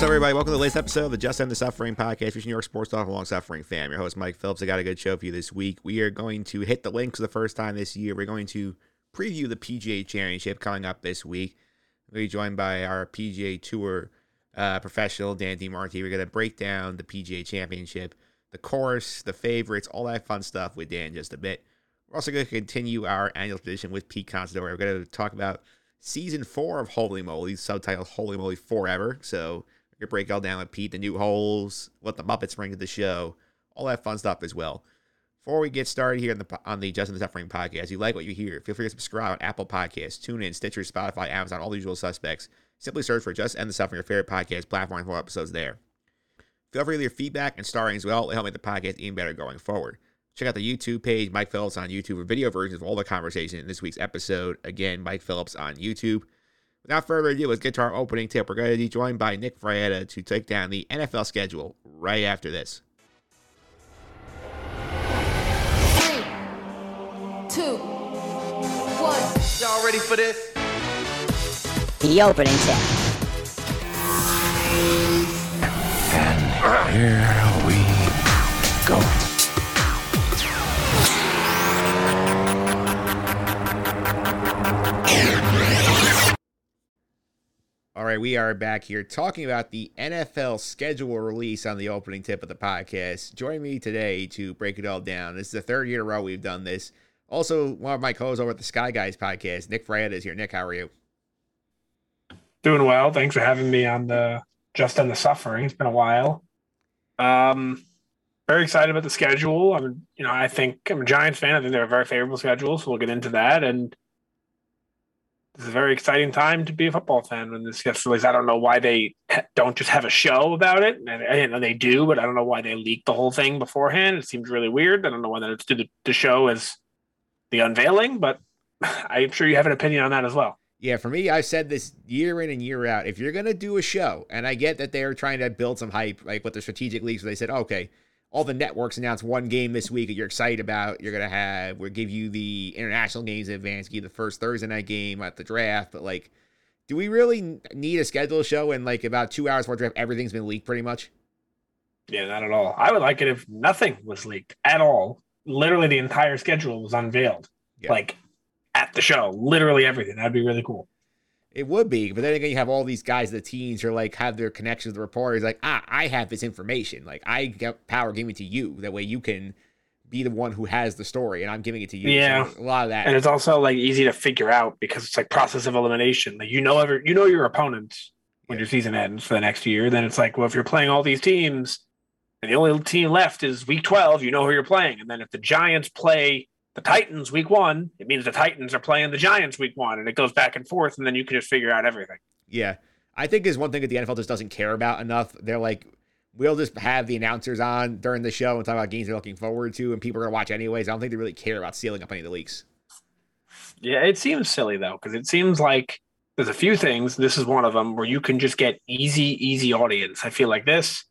What's up, everybody? Welcome to the latest episode of the Just End the Suffering podcast, featuring New York sports talk along suffering fam. Your host, Mike Phillips. I got a good show for you this week. We are going to hit the links for the first time this year. We're going to preview the PGA Championship coming up this week. We'll be joined by our PGA Tour uh, professional, Dan DiMarti. We're going to break down the PGA Championship, the course, the favorites, all that fun stuff with Dan just a bit. We're also going to continue our annual tradition with Pete Considore. We're going to talk about season four of Holy Moly, subtitled Holy Moly Forever. So we break all down with Pete, the new holes, what the Muppets bring to the show, all that fun stuff as well. Before we get started here on the on the Just End the Suffering podcast, if you like what you hear, feel free to subscribe on Apple Podcasts, TuneIn, Stitcher, Spotify, Amazon, all the usual suspects. Simply search for Just End the Suffering, your favorite podcast platform, for episodes there. Feel free to leave your feedback and starring as well to help make the podcast even better going forward. Check out the YouTube page, Mike Phillips on YouTube, for video versions of all the conversation in this week's episode. Again, Mike Phillips on YouTube. Without further ado, let's get to our opening tip. We're going to be joined by Nick Frietta to take down the NFL schedule right after this. Three, two, one. Y'all ready for this? The opening tip. And here we go. All right, we are back here talking about the NFL schedule release on the opening tip of the podcast. Join me today to break it all down. This is the third year in a row we've done this. Also, one of my co-hosts over at the Sky Guys podcast, Nick Frietta, is here. Nick, how are you? Doing well. Thanks for having me on the Just on the Suffering. It's been a while. Um, very excited about the schedule. I'm, you know, I think I'm a Giants fan. I think they're a very favorable schedule, so we'll get into that. And is a very exciting time to be a football fan when this gets released. I don't know why they don't just have a show about it. And know they do, but I don't know why they leaked the whole thing beforehand. It seems really weird. I don't know they just do the, the show as the unveiling, but I'm sure you have an opinion on that as well. Yeah, for me, I've said this year in and year out. If you're gonna do a show, and I get that they're trying to build some hype, like with the strategic leagues, where they said, okay, all the networks announce one game this week that you're excited about. You're gonna have, we'll give you the international games in advance, give you the first Thursday night game at the draft. But like, do we really need a schedule show and like about two hours before draft, everything's been leaked pretty much? Yeah, not at all. I would like it if nothing was leaked at all. Literally, the entire schedule was unveiled, Yeah. like at the show. Literally everything. That'd be really cool. It would be, but then again, you have all these guys, the teams, who are like have their connections with the reporters. Like, ah, I have this information. Like, I get power giving it to you. That way, you can be the one who has the story, and I'm giving it to you. Yeah. So a lot of that. and it's also like easy to figure out because it's like process of elimination. Like you know every you know your opponents when Yeah. your season ends for the next year. Then it's like, well, if you're playing all these teams and the only team left is week twelve, you know who you're playing. And then if the Giants play the Titans week one, it means the Titans are playing the Giants week one, and it goes back and forth, and then you can just figure out everything. Yeah. I think is one thing that the NFL just doesn't care about enough. They're like, we'll just have the announcers on during the show and talk about games they're looking forward to, and people are going to watch anyways. I don't think they really care about sealing up any of the leaks. Yeah, it seems silly though, because it seems like there's a few things. This is one of them where you can just get easy, easy audience. I feel like this.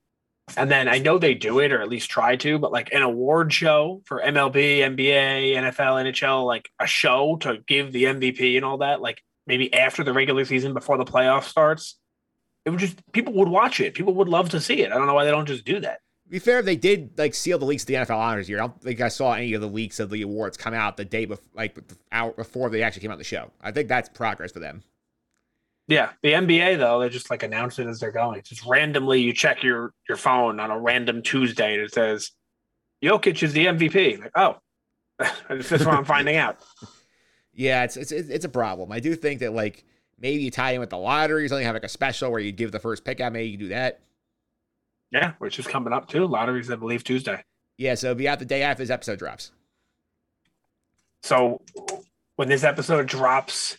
And then I know they do it or at least try to, but like an award show for MLB, NBA, NFL, NHL, like a show to give the MVP and all that, like maybe after the regular season before the playoff starts. It would just people would watch it. People would love to see it. I don't know why they don't just do that. To be fair, they did like seal the leaks of the NFL honors year. I don't think I saw any of the leaks of the awards come out the day before, like the hour before they actually came out the show. I think that's progress for them. Yeah, the NBA though they just like announce it as they're going. Just randomly, you check your your phone on a random Tuesday and it says Jokic is the MVP. Like, oh, that's what I'm finding out. Yeah, it's it's it's a problem. I do think that like maybe you tie in with the lottery or something, have like a special where you give the first pick out. Maybe you do that. Yeah, which is coming up too. Lotteries, I believe, Tuesday. Yeah, so be out the day after this episode drops. So when this episode drops,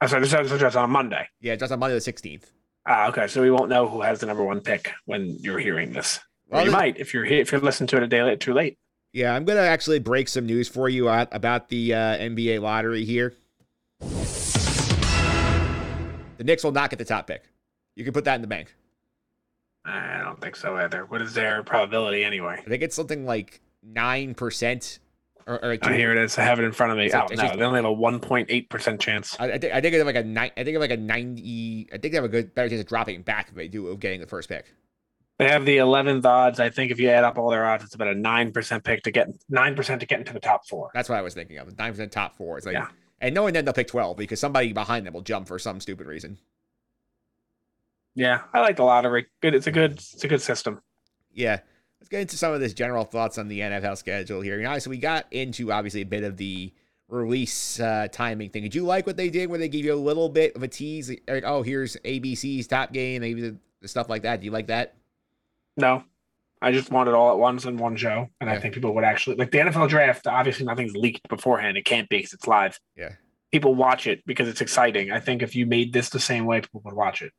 I'm sorry, this episode drops on Monday. Yeah, just on Monday the sixteenth. Ah, okay. So we won't know who has the number one pick when you're hearing this. Or you might if you're here, if you're listening to it a day late, too late. Yeah, I'm gonna actually break some news for you about the uh, NBA lottery here. The Knicks will not get the top pick. You can put that in the bank. I don't think so either. What is their probability anyway? I think it's something like nine percent, or, or Oh, here it is. I have it in front of me. It's Oh like- no, just- they only have a 1.8 percent chance. I, I think I think it's like a nine. I think it's like a ninety. I think they have a good better chance of dropping back if they do of getting the first pick. They have the 11th odds. I think if you add up all their odds, it's about a nine percent pick to get nine percent to get into the top four. That's what I was thinking of. Nine percent top four. It's like, Yeah. and knowing then they'll pick twelve because somebody behind them will jump for some stupid reason. Yeah, I like the lottery. Good. It's a good. It's a good system. Yeah. Let's get into some of this general thoughts on the NFL schedule here. You know, so we got into obviously a bit of the release uh, timing thing. Did you like what they did where they gave you a little bit of a tease? Like, oh, here's ABC's top game, maybe stuff like that. Do you like that? No, I just want it all at once in one show, and Yeah. I think people would actually like the NFL draft. Obviously, nothing's leaked beforehand. It can't be because it's live. Yeah. People watch it because it's exciting. I think if you made this the same way, people would watch it.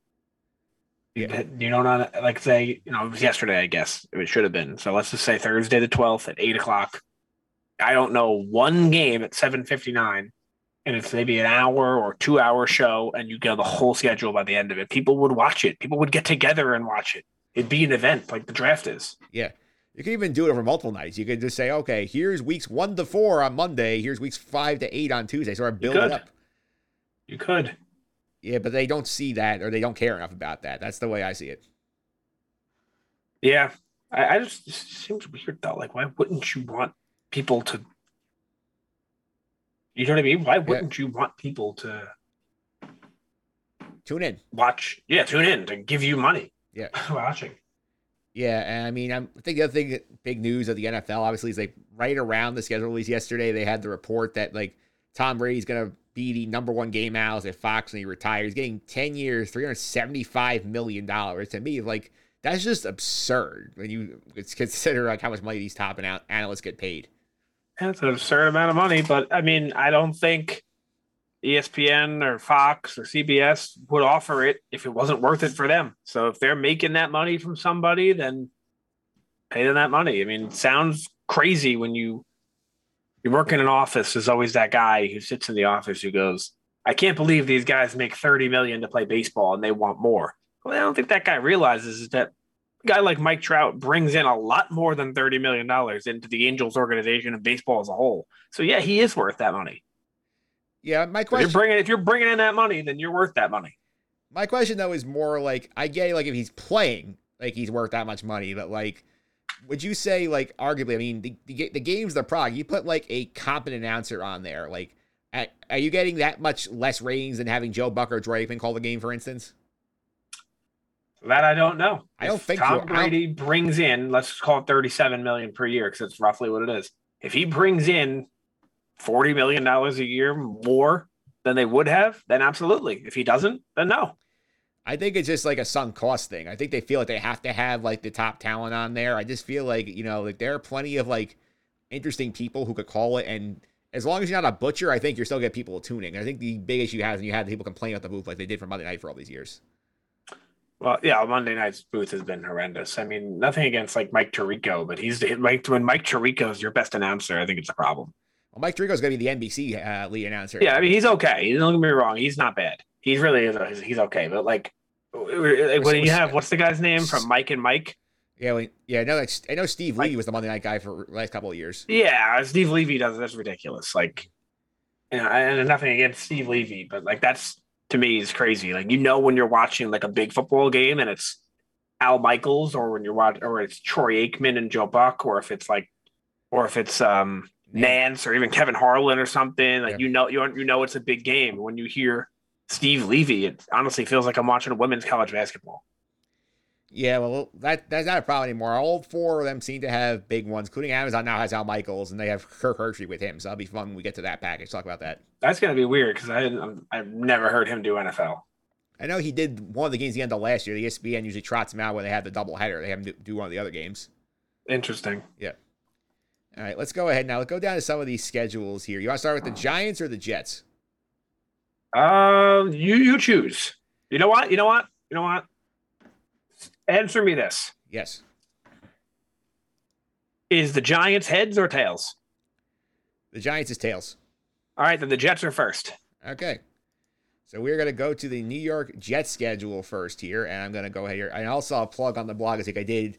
Yeah. You know, not like say, you know, it was yesterday, I guess it should have been. So let's just say Thursday the 12th at eight o'clock. I don't know one game at 759 and it's maybe an hour or two hour show and you get the whole schedule by the end of it. People would watch it. People would get together and watch it. It'd be an event like the draft is. Yeah. You can even do it over multiple nights. You could just say, okay, here's weeks one to four on Monday. Here's weeks five to eight on Tuesday. Sort of build it up. You could. Yeah, but they don't see that or they don't care enough about that. That's the way I see it. Yeah. I, I just it seems weird though. Like, why wouldn't you want people to you know what I mean? Why wouldn't you want people to Tune in. watch yeah, tune in to give you money? Yeah. watching. Yeah, and I mean, I'm, I think the other thing, big news of the NFL, obviously, is like right around the schedule release yesterday, they had the report that like Tom Brady's gonna be the number one game analyst at Fox when he retires, getting ten years, three hundred seventy-five million dollars. To me, like that's just absurd when you consider like how much money these top analysts get paid. That's an absurd amount of money, but I mean, I don't think ESPN or Fox or CBS would offer it if it wasn't worth it for them. So if they're making that money from somebody, then pay them that money. I mean, it sounds crazy when you you work in an office. There's always that guy who sits in the office who goes, "I can't believe these guys make thirty million to play baseball and they want more." Well, I don't think that guy realizes is that a guy like Mike Trout brings in a lot more than thirty million dollars into the Angels organization and baseball as a whole. So yeah, he is worth that money. Yeah, my If you're question, bringing if you're bringing in that money, then you're worth that money. my question though is more like I get like if he's playing, like he's worth that much money, but like. Would you say, like, arguably? I mean, the, the, the game's the product. You put like a competent announcer on there. Like, a- are you getting that much less ratings than having Joe Buck or Troy Aikman call the game, for instance? That I don't know. I don't If think Tom so. I don't- Brady brings in, let's call it 37 million per year because it's roughly what it is. If he brings in 40 million dollars a year more than they would have, then absolutely. If he doesn't, then no. I think it's just like a sunk cost thing. I think they feel like they have to have like the top talent on there. I just feel like, you know, like there are plenty of like interesting people who could call it. And as long as you're not a butcher, I think you're still get people tuning. I think the big issue you have is you have people complain about the booth like they did for Monday night for all these years. Well, yeah, Monday night's booth has been horrendous. I mean, nothing against like Mike Tirico, but he's Mike when Mike Tirico is your best announcer, I think it's a problem. Well, Mike Tirico's going to be the NBC uh, lead announcer. Yeah, I mean, he's okay. Don't get me wrong, he's not bad. He's really is. He's okay, but like when you have what's the guy's name from Mike and Mike? Yeah, well, yeah. No, like, I know Steve Like- Lee was the Monday night guy for the last couple of years. Yeah, Steve Levy does. That's ridiculous. Like, you know, and nothing against Steve Levy, but like that's to me is crazy. Like you know when you're watching like a big football game and it's Al Michaels, or when you're watching, or it's Troy Aikman and Joe Buck, or if it's like, or if it's um Nance or even Kevin Harlan or something. Like Yeah. you know, you you know it's a big game. When you hear Steve Levy, it honestly feels like I'm watching women's college basketball. Yeah, well, that that's not a problem anymore. All four of them seem to have big ones, including Amazon now has Al Michaels, and they have Kirk Herbstreit with him. So that'll be fun when we get to that package. Talk about that. That's gonna be weird because I I've never heard him do NFL. I know he did one of the games the end of last year. The ESPN usually trots him out when they have the double header. They have him do- do one of the other games. Interesting. Yeah. All right, let's go ahead now. Let's go down to some of these schedules here. You want to start with the uh-huh. Giants or the Jets? Um, you you choose. You know what? You know what? You know what? Answer me this: Yes. Is the Giants heads or tails? The Giants is tails. All right, then the Jets are first. Okay. So we're going to go to the New York Jets schedule first here, and I'm going to go ahead here. I also plug on the blog. I think I did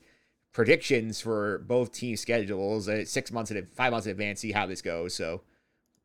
predictions for both team schedules uh, six months in five months in advance. See how this goes. So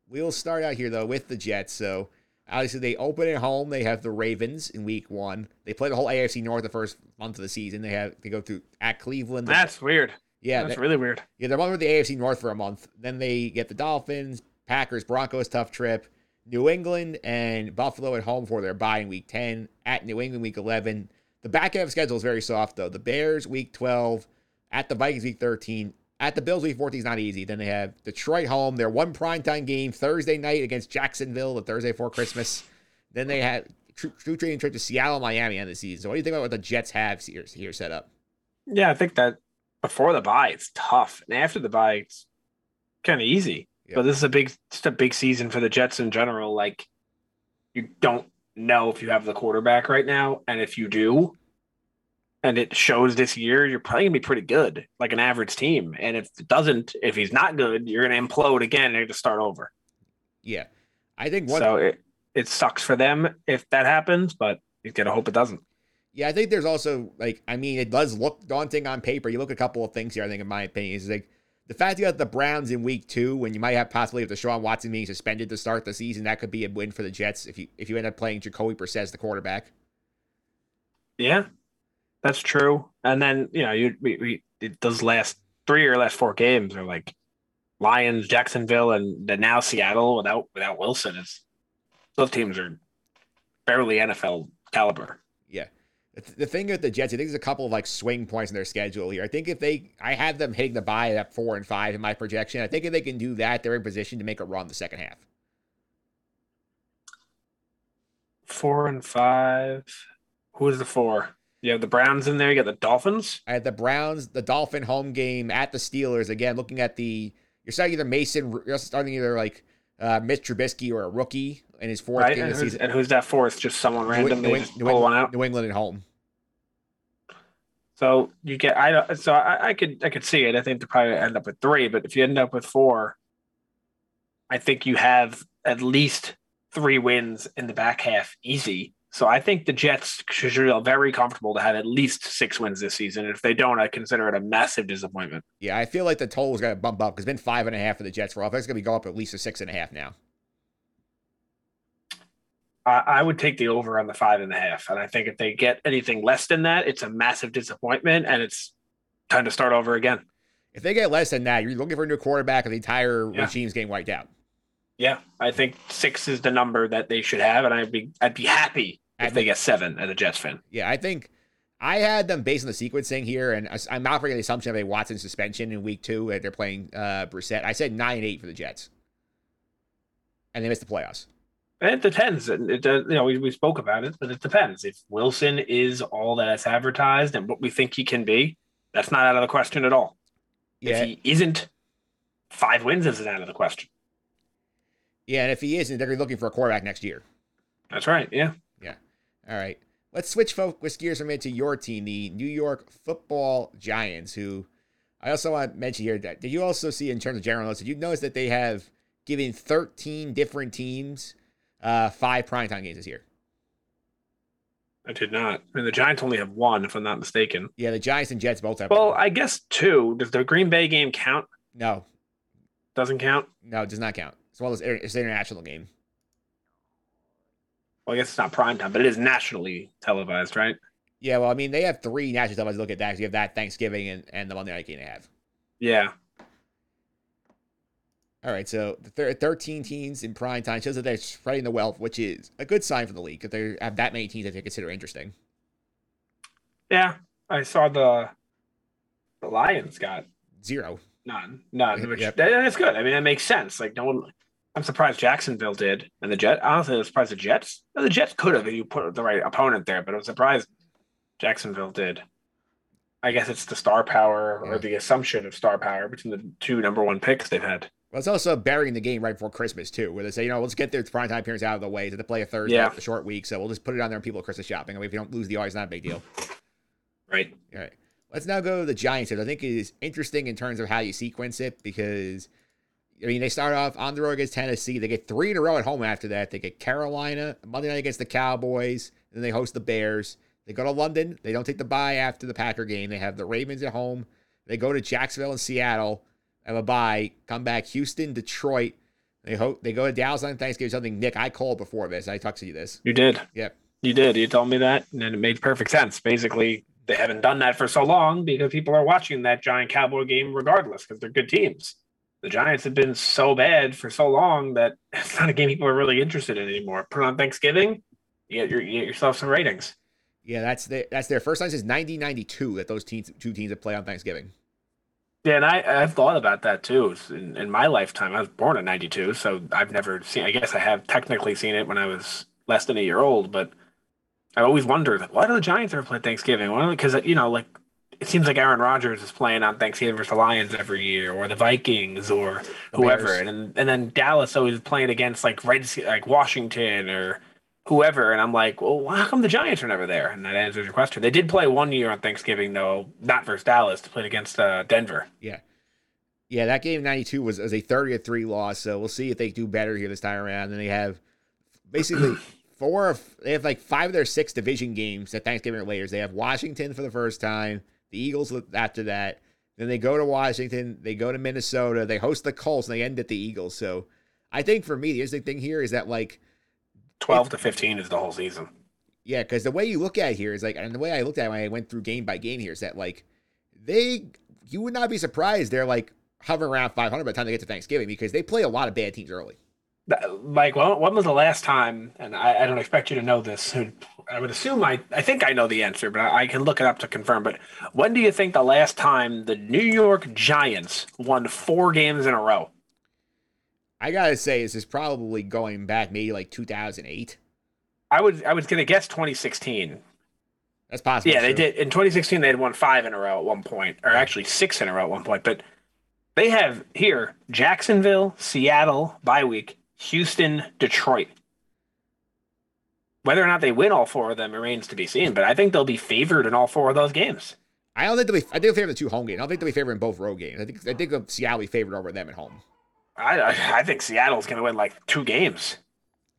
we'll start out here though with the Jets. So obviously they open at home. They have the Ravens in Week One. They play the whole AFC North the first month of the season. They have they go through at Cleveland. That's weird. yeah, That's they- really weird. yeah, they're with the AFC North for a month. Then they get the Dolphins, Packers, Broncos, tough trip, New England, and Buffalo at home for their bye in week 10, at New England week 11. The back half schedule is very soft, though. The Bears week 12, at the Vikings week 13, at the Bills week 14 is not easy. Then they have Detroit home, their one primetime game Thursday night against Jacksonville, the Thursday before Christmas. Then they have true, true training trip to Seattle, Miami end of the season. So what do you think about what the Jets have here, here set up? Yeah, I think that before the bye, it's tough, and after the bye, it's kind of easy. Yeah. But this is a big, just a big season for the Jets in general. Like, you don't know if you have the quarterback right now, and if you do, and it shows this year, you're probably gonna be pretty good, like an average team. And if it doesn't, if he's not good, you're gonna implode again and you're gonna start over. Yeah. I think one so it it sucks for them if that happens, but you gotta hope it doesn't. Yeah, I think there's also like I mean it does look daunting on paper. You look at a couple of things here. I think in my opinion is like the fact you got the Browns in week two when you might have possibly if Deshaun Watson being suspended to start the season that could be a win for the Jets if you if you end up playing Jacoby Brissett as the quarterback. Yeah, that's true. And then you know, you we, we it, those last three or last four games are like Lions, Jacksonville, and then now Seattle without without Wilson. It's those teams are barely NFL caliber. Yeah. The, the thing with the Jets, I think there's a couple of like swing points in their schedule here. I think if they, I have them hitting the bye at four and five in my projection. I think if they can do that, they're in position to make a run the second half. Four and five. Who is the four? You have the Browns in there. You got the Dolphins. I had the Browns, the Dolphin home game at the Steelers. Again, looking at the, you're starting either Mason, you're starting either like uh, Mitch Trubisky or a rookie in his fourth Right, game and of the season. and who's that fourth? Just someone New, random. New, just New, pull one out. New England at home. So you get I don't so I, I could I could see it. I think they probably end up with three, but if you end up with four, I think you have at least three wins in the back half easy. So I think the Jets should feel very comfortable to have at least six wins this season. If they don't, I consider it a massive disappointment. Yeah, I feel like the total's got to bump up because it's been five and a half for the Jets for all. I it's going to be go up at least a six and a half now. I, I would take the over on the five and a half, and I think if they get anything less than that, it's a massive disappointment, and it's time to start over again. If they get less than that, you're looking for a new quarterback and the entire Yeah. regime's getting wiped out. Yeah, I think six is the number that they should have, and I'd be I'd be happy if they get seven as a Jets fan. Yeah, I think I had them based on the sequencing here, and I'm operating the assumption of a Watson suspension in week two, and they're playing uh, Brissett. I said nine and eight for the Jets, and they missed the playoffs. And it depends. It, it does, you know, we, we spoke about it, but it depends. If Wilson is all that's advertised and what we think he can be, that's not out of the question at all. Yeah, If he isn't, five wins isn't out of the question. Yeah, and if he isn't, they're going to be looking for a quarterback next year. That's right. Yeah. Yeah. All right. Let's switch focus gears from it to your team, the New York Football Giants, who I also want to mention here that did you also see in terms of general notes, did you notice that they have given 13 different teams uh, five primetime games this year? I did not. I mean, the Giants only have one, if I'm not mistaken. Yeah, the Giants and Jets both have. Well, I guess two. Does the Green Bay game count? no, Doesn't count. no, it does not count. One of those, it's an international game. Well, I guess it's not prime time, but it is nationally televised, right? Yeah, well, I mean, they have three national televisions. Look at that. you have that Thanksgiving and, and the Monday night game they have. Yeah. All right, so the thir- 13 teams in prime time shows that they're spreading the wealth, which is a good sign for the league because they have that many teams that they consider interesting. Yeah. I saw the the Lions got Zero. None, none. Which Yep. that, that's good. I mean, that makes sense. Like no one. I'm surprised Jacksonville did, and the Jet. Honestly, I'm surprised the Jets. The Jets could have if you put the right opponent there, but I'm surprised Jacksonville did. I guess it's the star power Yeah. or the assumption of star power between the two number one picks they've had. Well, it's also burying the game right before Christmas too, where they say, you know, let's get their prime time appearance out of the way. So they play a Thursday, Yeah. the short week, so we'll just put it on there and people are Christmas shopping. I mean, if you don't lose the R, it's not a big deal. Right. All right. Let's now go to the Giants. I think it is interesting in terms of how you sequence it because, I mean, they start off on the road against Tennessee. They get three in a row at home after that. They get Carolina, Monday night against the Cowboys, then they host the Bears. They go to London. They don't take the bye after the Packer game. They have the Ravens at home. They go to Jacksonville and Seattle, have a bye, come back Houston, Detroit. They hope they go to Dallas on Thanksgiving. Something Nick I called before this. I talked to you this. You did. Yep. You did. You told me that, and it made perfect sense. Basically, they haven't done that for so long because people are watching that Giant Cowboy game regardless because they're good teams. The Giants have been so bad for so long that it's not a game people are really interested in anymore. Put on Thanksgiving, you get, your, you get yourself some ratings. Yeah, that's their, that's their first time since 1992 that those teams two teams have played on Thanksgiving. Yeah, and I, I've thought about that too. In, in my lifetime, I was born in '92, so I've never seen. I guess I have technically seen it when I was less than a year old, but I always wondered why do the Giants ever play Thanksgiving? Why? Because you know, like it seems like Aaron Rodgers is playing on Thanksgiving versus the Lions every year, or the Vikings, or whoever, and and then Dallas always playing against like Red, like Washington or whoever, and I'm like, well, how come the Giants are never there? And that answers your question. They did play one year on Thanksgiving though, not versus Dallas, to play against uh, Denver. Yeah. Yeah, that game in 92 was, was a 30 to 3 loss, so we'll see if they do better here this time around. And they have basically four of they have like five of their six division games at Thanksgiving or later. They have Washington for the first time, the Eagles look after that. Then they go to Washington, they go to Minnesota, they host the Colts, and they end at the Eagles. So I think for me, the interesting thing here is that like 12 to 15 is the whole season. Yeah, because the way you look at it here is like, and the way I looked at it when I went through game by game here is that like they, you would not be surprised they're like hovering around 500 by the time they get to Thanksgiving because they play a lot of bad teams early. Like, when, when was the last time? And I, I don't expect you to know this. I would assume I, I think I know the answer, but I, I can look it up to confirm. But when do you think the last time the New York Giants won four games in a row? I gotta say, this is probably going back maybe like 2008. I would I was gonna guess 2016. That's possible. Yeah, they too. did. In 2016, they had won five in a row at one point, or actually six in a row at one point. But they have here Jacksonville, Seattle, bye week, Houston, Detroit. Whether or not they win all four of them remains to be seen, but I think they'll be favored in all four of those games. I don't think they'll be. I think they'll favor the two home games. I don't think they'll be favored in both road games. I think I think Seattle be favored over them at home. I I, think Seattle's going to win like two games.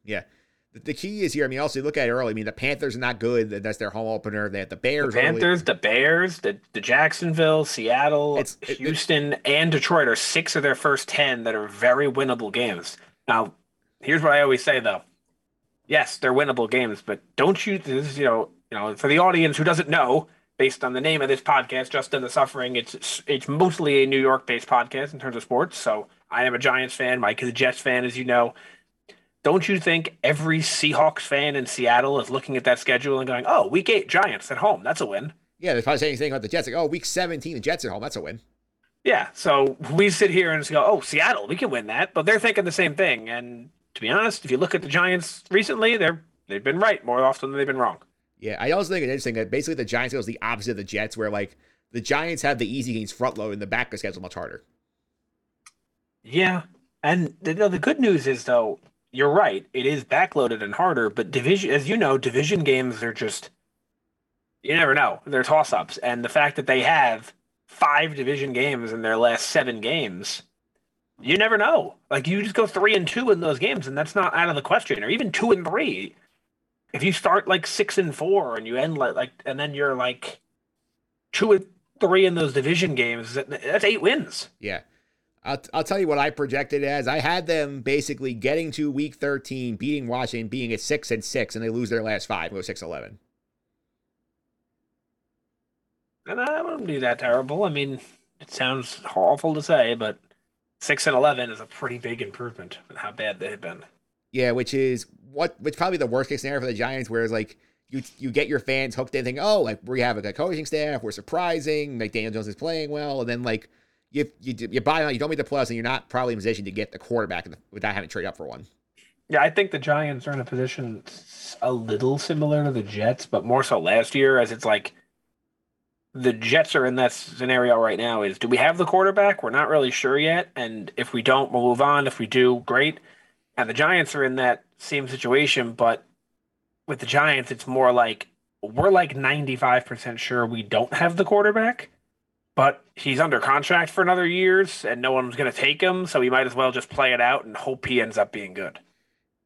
Yeah. The, the key is here. I mean, also you look at it early. I mean, the Panthers are not good. That's their home opener. They have the Bears, The Bears. early. Panthers, the Bears, the, the Jacksonville, Seattle, It's- it- it- Houston, and Detroit are six of their first 10 that are very winnable games. Now, here's what I always say though. Yes, they're winnable games, but don't you, this is, you know, you know, for the audience who doesn't know, based on the name of this podcast, Just End the Suffering, it's it's mostly a New York based podcast in terms of sports. So I am a Giants fan. Mike is a Jets fan, as you know. Don't you think every Seahawks fan in Seattle is looking at that schedule and going, "Oh, Week Eight Giants at home, that's a win." Yeah, they're probably saying anything about the Jets. Like, oh, week 17, the Jets at home. That's a win. Yeah, so we sit here and just go, "Oh, Seattle, we can win that," but they're thinking the same thing. And to be honest, if you look at the Giants recently, they're they've been right more often than they've been wrong. Yeah, I also think it's interesting that basically the Giants goes the opposite of the Jets, where like the Giants have the easy games front load and the back of schedule much harder. Yeah, and the, the good news is though, you're right. It is backloaded and harder, but division, as you know, division games are just you never know. They're toss ups, and the fact that they have five division games in their last seven games, you never know. Like you just go three and two in those games, and that's not out of the question, or even two and three. If you start like six and four and you end like, like and then you're like two and three in those division games, that's eight wins. Yeah. I'll, I'll tell you what I projected as. I had them basically getting to week 13, beating Washington, being at 6 and 6, and they lose their last five, go 6 11. And I wouldn't be that terrible. I mean, it sounds awful to say, but six and eleven is a pretty big improvement in how bad they've been. Yeah, which is what which probably the worst case scenario for the Giants, whereas like you you get your fans hooked in think, oh, like we have a good coaching staff, we're surprising, like Daniel Jones is playing well, and then like you you you buy on, you don't make the playoffs, and you're not probably in position to get the quarterback the, without having to trade up for one. Yeah, I think the Giants are in a position a little similar to the Jets, but more so last year, as it's like the Jets are in that scenario right now. Is do we have the quarterback? We're not really sure yet, and if we don't, we'll move on. If we do, great. And the Giants are in that same situation, but with the Giants, it's more like we're like 95% sure we don't have the quarterback, but he's under contract for another years and no one's going to take him. So we might as well just play it out and hope he ends up being good.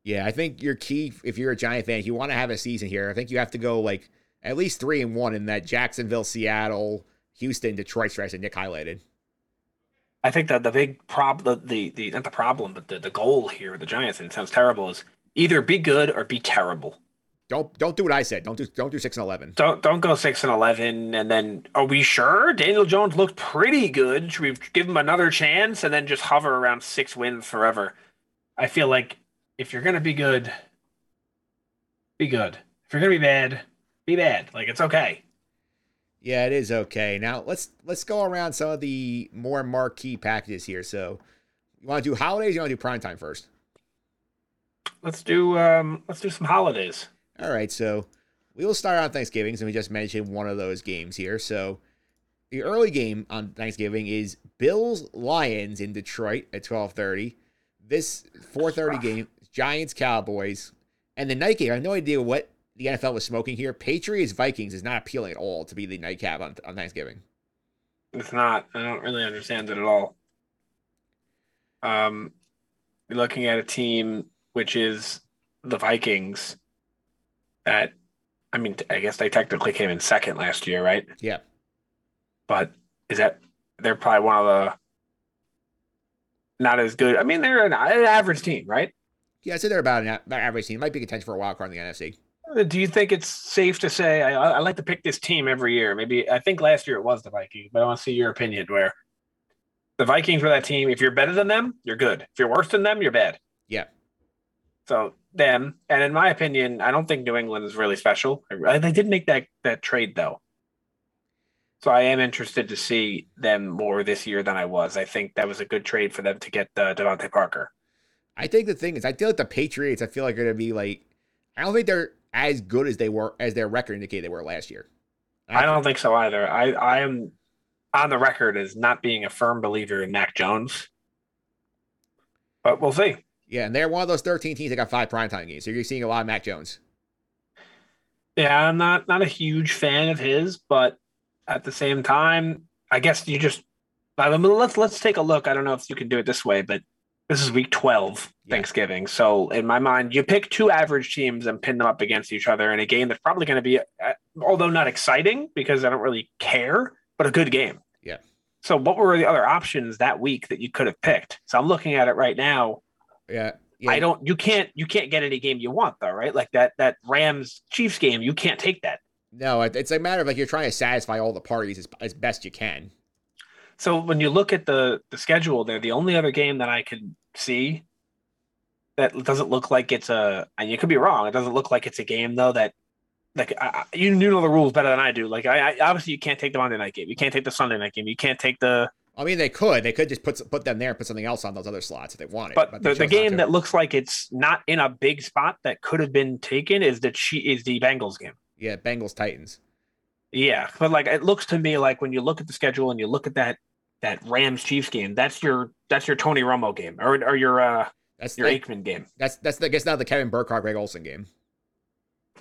Yeah, I think your key, if you're a Giant fan, if you want to have a season here, I think you have to go like at least three and one in that Jacksonville, Seattle, Houston, Detroit stretch that Nick highlighted. I think that the big problem, the, the, not the problem, but the, the goal here, with the Giants, and it sounds terrible, is either be good or be terrible. Don't don't do what I said. Don't do don't do six and eleven. Don't don't go six and eleven, and then are we sure Daniel Jones looked pretty good? Should we give him another chance and then just hover around six wins forever? I feel like if you're gonna be good, be good. If you're gonna be bad, be bad. Like it's okay. Yeah, it is okay. Now let's let's go around some of the more marquee packages here. So you want to do holidays? You want to do prime time first? Let's do um let's do some holidays. All right, so we will start on Thanksgiving, and we just mentioned one of those games here. So the early game on Thanksgiving is Bills Lions in Detroit at twelve thirty. This four thirty game, Giants Cowboys, and the night game. I have no idea what the NFL was smoking here. Patriots Vikings is not appealing at all to be the nightcap on on Thanksgiving. It's not. I don't really understand it at all. Um, you're looking at a team which is the Vikings. That, I mean, I guess they technically came in second last year, right? Yeah. But is that they're probably one of the not as good? I mean, they're an, an average team, right? Yeah, I'd say they're about an about average team. Might be contention for a wild card in the NFC. Do you think it's safe to say I, I like to pick this team every year? Maybe I think last year it was the Vikings, but I want to see your opinion. Where the Vikings were that team. If you're better than them, you're good. If you're worse than them, you're bad. Yeah. So them, and in my opinion, I don't think New England is really special. I- They did make that that trade though, so I am interested to see them more this year than I was. I think that was a good trade for them to get uh, DeVante Parker. I think the thing is, I feel like the Patriots. I feel like are going to be like. I don't think they're as good as they were as their record indicated they were last year. I don't think so either. I I am on the record as not being a firm believer in Mac Jones, but we'll see. Yeah, and they're one of those 13 teams that got five primetime games. So you're seeing a lot of Mac Jones. Yeah, I'm not not a huge fan of his, but at the same time, I guess you just I mean, let's let's take a look. I don't know if you can do it this way, but this is week 12 Yeah. Thanksgiving. So in my mind, you pick two average teams and pin them up against each other in a game that's probably going to be, uh, although not exciting because I don't really care, but a good game. Yeah. So what were the other options that week that you could have picked? So I'm looking at it right now. Yeah. yeah. I don't. You can't. You can't get any game you want though, right? Like that that Rams Chiefs game. You can't take that. No, it's a matter of like you're trying to satisfy all the parties as, as best you can. So when you look at the the schedule there, the only other game that I can see that doesn't look like it's a, and you could be wrong. It doesn't look like it's a game though that, like, I, you know the rules better than I do. Like, I, I obviously you can't take the Monday night game. You can't take the Sunday night game. You can't take the. I mean, they could. They could just put put them there and put something else on those other slots if they wanted. But, they the, the game that looks like it's not in a big spot that could have been taken is the is the Bengals game. yeah, Bengals Titans. Yeah, but like it looks to me like when you look at the schedule and you look at that that Rams Chiefs game, that's your that's your Tony Romo game or or your uh That's your like, Aikman game. that's that's I guess now the Kevin Burkhardt Greg Olsen game.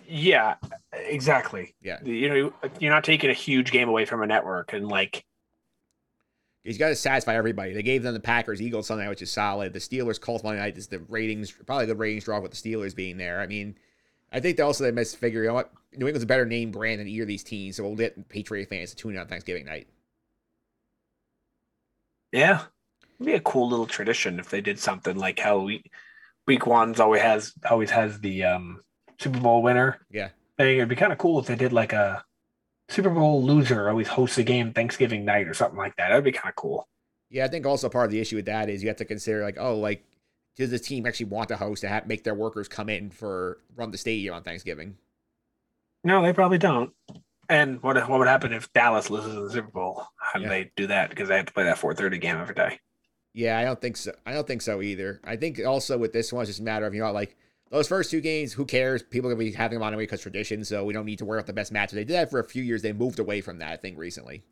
Yeah, exactly. Yeah. You know, you're not taking a huge game away from a network and like He's got to satisfy everybody. They gave them the Packers Eagles Sunday, which is solid. The Steelers Colts Monday night is the ratings probably the good ratings draw with the Steelers being there. I mean, I think they also they must figure you know what New England's a better name brand than either of these teams, so we'll get Patriot fans to tune in on Thanksgiving night. Yeah, it'd be a cool little tradition if they did something like how we week one's always has always has the um Super Bowl winner Yeah. thing. It'd be kind of cool if they did like a Super Bowl loser always hosts a game Thanksgiving night or something like that. That'd be kind of cool. Yeah, I think also part of the issue with that is you have to consider like, oh, like does the team actually want the host to have make their workers come in for run the stadium on Thanksgiving? No, they probably don't. And what what would happen if Dallas loses the Super Bowl? How do Yeah. they do that? Because they have to play that four thirty game every day. Yeah, I don't think so. I don't think so either. I think also with this one, it's just a matter of you know like those first two games, who cares? People are gonna be having them on anyway because tradition, so we don't need to worry about the best matches. They did that for a few years. They moved away from that, I think, recently.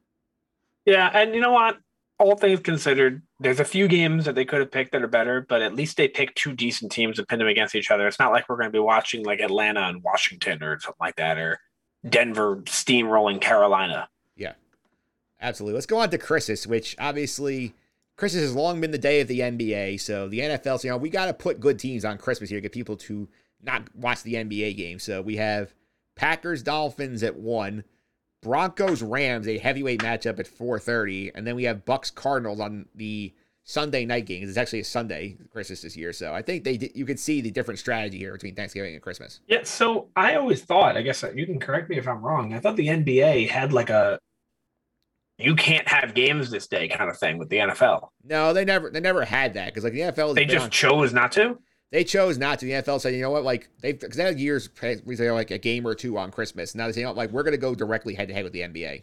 Yeah, and you know what? All things considered, there's a few games that they could have picked that are better, but at least they picked two decent teams and pinned them against each other. It's not like we're going to be watching like Atlanta and Washington or something like that, or Denver steamrolling Carolina. Yeah, absolutely. Let's go on to Christmas, which obviously Christmas has long been the day of the NBA. So the NFL, so, you know, we got to put good teams on Christmas here get people to not watch the NBA game. So we have Packers Dolphins at one, Broncos Rams a heavyweight matchup at 4:30, and then we have Bucs Cardinals on the Sunday night games. It's actually a Sunday Christmas this year, so I think they did, you could see the different strategy here between Thanksgiving and Christmas. Yeah, so I always thought, I guess you can correct me if I'm wrong. I thought the NBA had like a you can't have games this day kind of thing with the NFL. No, they never they never had that because like the NFL, They just on- chose not to. they chose not to. The NFL said, you know what, like they've because they had years we say like a game or two on Christmas. Now they say, you know, like we're gonna go directly head to head with the NBA.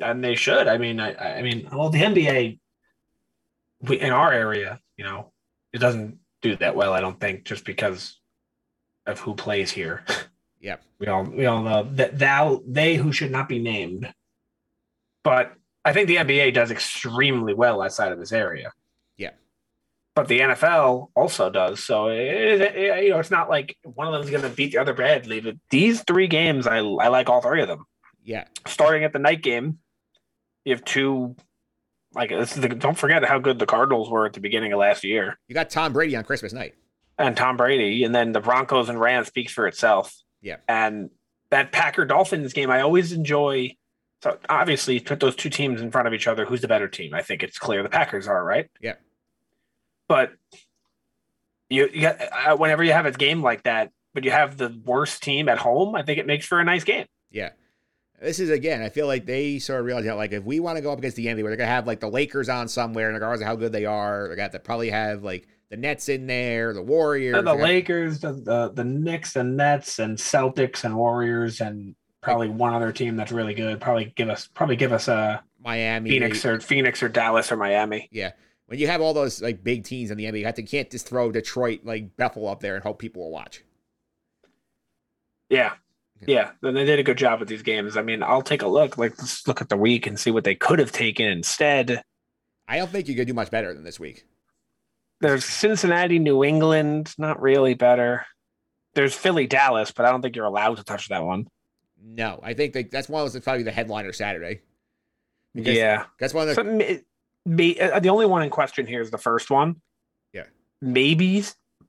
and they should. I mean, I, I mean, well, the NBA we, in our area, you know, it doesn't do that well. I don't think just because of who plays here. Yep. we all we all know that thou they who should not be named. But I think the NBA does extremely well outside of this area. Yeah. But the NFL also does. So it, it- you know, it's not like one of them is going to beat the other badly. But these three games, I I like all three of them Yeah, starting at the night game, you have two. Like this is the, don't forget how good the Cardinals were at the beginning of last year, you got Tom Brady on Christmas night. and Tom Brady, and then the Broncos and Rams speaks for itself. Yeah. and that Packer Dolphins game, I always enjoy. So obviously, put those two teams in front of each other. Who's the better team? I think it's clear the Packers are right. Yeah. but you, you got uh, whenever you have a game like that, but you have the worst team at home, I think it makes for a nice game. Yeah. This is again, I feel like they sort of realize that like if we want to go up against the NBA, where they're gonna have like the Lakers on somewhere, regardless of how good they are, they got to probably have like the Nets in there, the Warriors, the they got- Lakers, the, the the Knicks and Nets and Celtics and Warriors and probably one other team that's really good. Probably give us probably give us a Miami, Phoenix or Phoenix or Dallas or Miami. Yeah. When you have all those like big teams in the NBA, you have to, can't just throw Detroit like Bethel up there and hope people will watch. Yeah. Yeah, then they did a good job with these games. I mean, I'll take a look. Like, let's look at the week and see what they could have taken instead. I don't think you could do much better than this week. There's Cincinnati, New England, not really better. There's Philly, Dallas, but I don't think you're allowed to touch that one. No, I think like, that's one of those probably the headliner Saturday. Because yeah, That's one of So, the may, may, uh, the only one in question here is the first one. Yeah. Maybe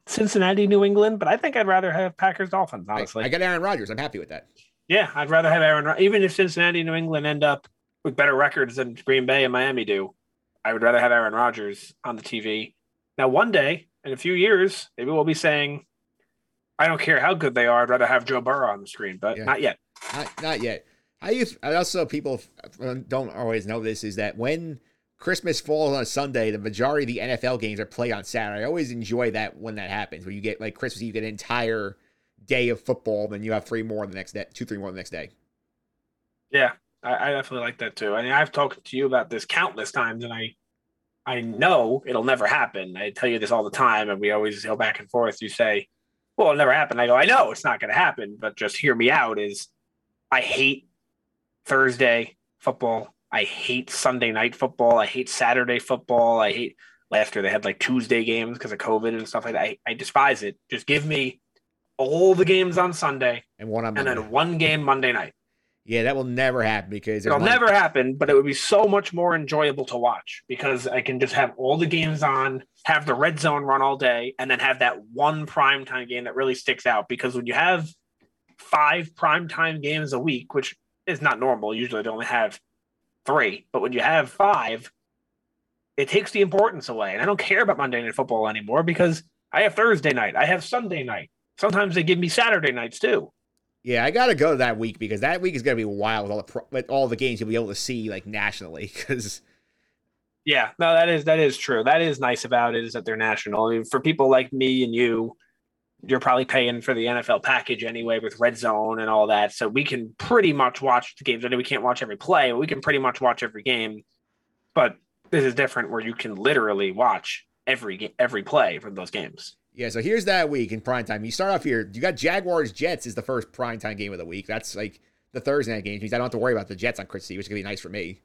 Cincinnati, New England, but I think I'd rather have Packers, Dolphins. Honestly, I got Aaron Rodgers. I'm happy with that. yeah, I'd rather have Aaron. Even if Cincinnati, New England end up with better records than Green Bay and Miami do, I would rather have Aaron Rodgers on the TV. Now, one day in a few years, maybe we'll be saying, "I don't care how good they are. I'd rather have Joe Burrow on the screen," but Yeah. not yet. Not, not yet. How you? I also people don't always know this is that when Christmas falls on a Sunday, the majority of the NFL games are played on Saturday. I always enjoy that when that happens, where you get like Christmas, you get an entire day of football, then you have three more the next day, two, three more the next day. Yeah, I, I definitely like that too. I mean, I've talked to you about this countless times, and I, I know it'll never happen. I tell you this all the time, and we always go back and forth. You say, "Well, it'll never happen." I go, "I know it's not going to happen, but just hear me out." Is I hate Thursday football. I hate Sunday night football. I hate Saturday football. I hate last year they had like Tuesday games because of COVID and stuff like that. I, I despise it. Just give me all the games on Sunday And one on and then one game Monday night. Yeah, that will never happen because It'll one- never happen, but it would be so much more enjoyable to watch because I can just have all the games on, have the red zone run all day, and then have that one primetime game that really sticks out. Because when you have five primetime games a week, which is not normal, usually they only have three, but when you have five, it takes the importance away. And I don't care about Monday Night Football anymore because I have Thursday night, I have Sunday night. Sometimes they give me Saturday nights too. Yeah, I gotta go that week because that week is gonna be wild with all the pro- with all the games you'll be able to see like nationally. Because Yeah, no, that is that is true. That is nice about it is that they're national. I mean, for people like me and you, you're probably paying for the NFL package anyway with Red Zone and all that, so we can pretty much watch the games. I know we can't watch every play, but we can pretty much watch every game. But this is different, where you can literally watch every every play from those games. yeah, so here's that week in prime time. You start off here. You got Jaguars Jets is the first prime time game of the week. That's like the Thursday night game. which means I don't have to worry about the Jets on Christmas, Eve, which is gonna be nice for me.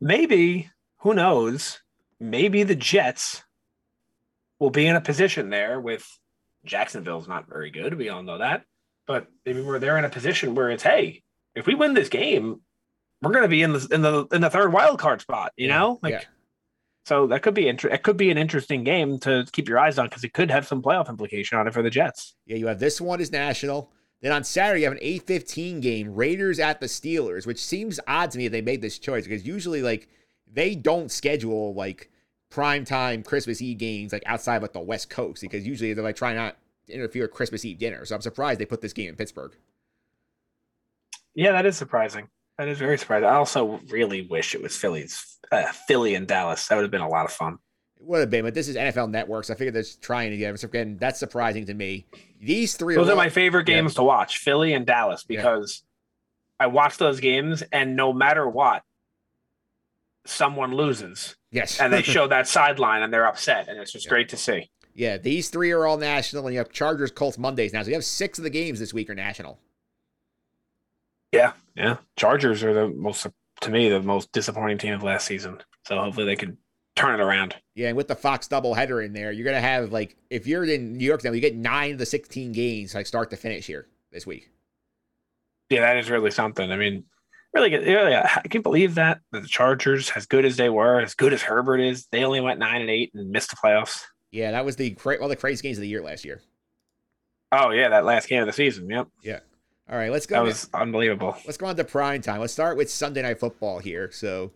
Maybe who knows? Maybe the Jets will be in a position there with Jacksonville's not very good. We all know that. But maybe where they're in a position where it's, hey, if we win this game, we're going to be in the in the in the third wild card spot. You know, like yeah. so that could be inter- it could be an interesting game to keep your eyes on because it could have some playoff implication on it for the Jets. Yeah, you have this one is national. Then on Saturday, you have an 8:15 game, Raiders at the Steelers, which seems odd to me that they made this choice because usually like they don't schedule like prime time Christmas Eve games like outside of like the West Coast because usually they're like trying not to interfere with Christmas Eve dinner. So I'm surprised they put this game in Pittsburgh. Yeah, that is surprising. That is very surprising. I also really wish it was Philly's uh, Philly and Dallas. That would have been a lot of fun. It would have been, but this is NFL Network, so I figured they're trying to get it. So again, that's surprising to me. These three Those are all- my favorite Yeah. games to watch, Philly and Dallas, Yeah. because I watch those games and no matter what, someone loses Yes. and they show that sideline and they're upset, and it's just Yeah. great to see. yeah, these three are all national, and you have Chargers, Colts Mondays now. So you have six of the games this week are national. Yeah, yeah. Chargers are the most, to me, the most disappointing team of last season. So hopefully they can turn it around. Yeah, and with the Fox doubleheader in there, you're gonna have like if you're in New York now, you get nine of the sixteen games like start to finish here this week. Yeah, that is really something. I mean, really good. Really, I can't believe that the Chargers, as good as they were, as good as Herbert is, they only went nine and eight and missed the playoffs. Yeah, that was the cra- one of the craziest games of the year last year. Oh yeah, that last game of the season. Yep, Yeah. All right, let's go. that was unbelievable. let's go on to prime time. Let's start with Sunday night football here. So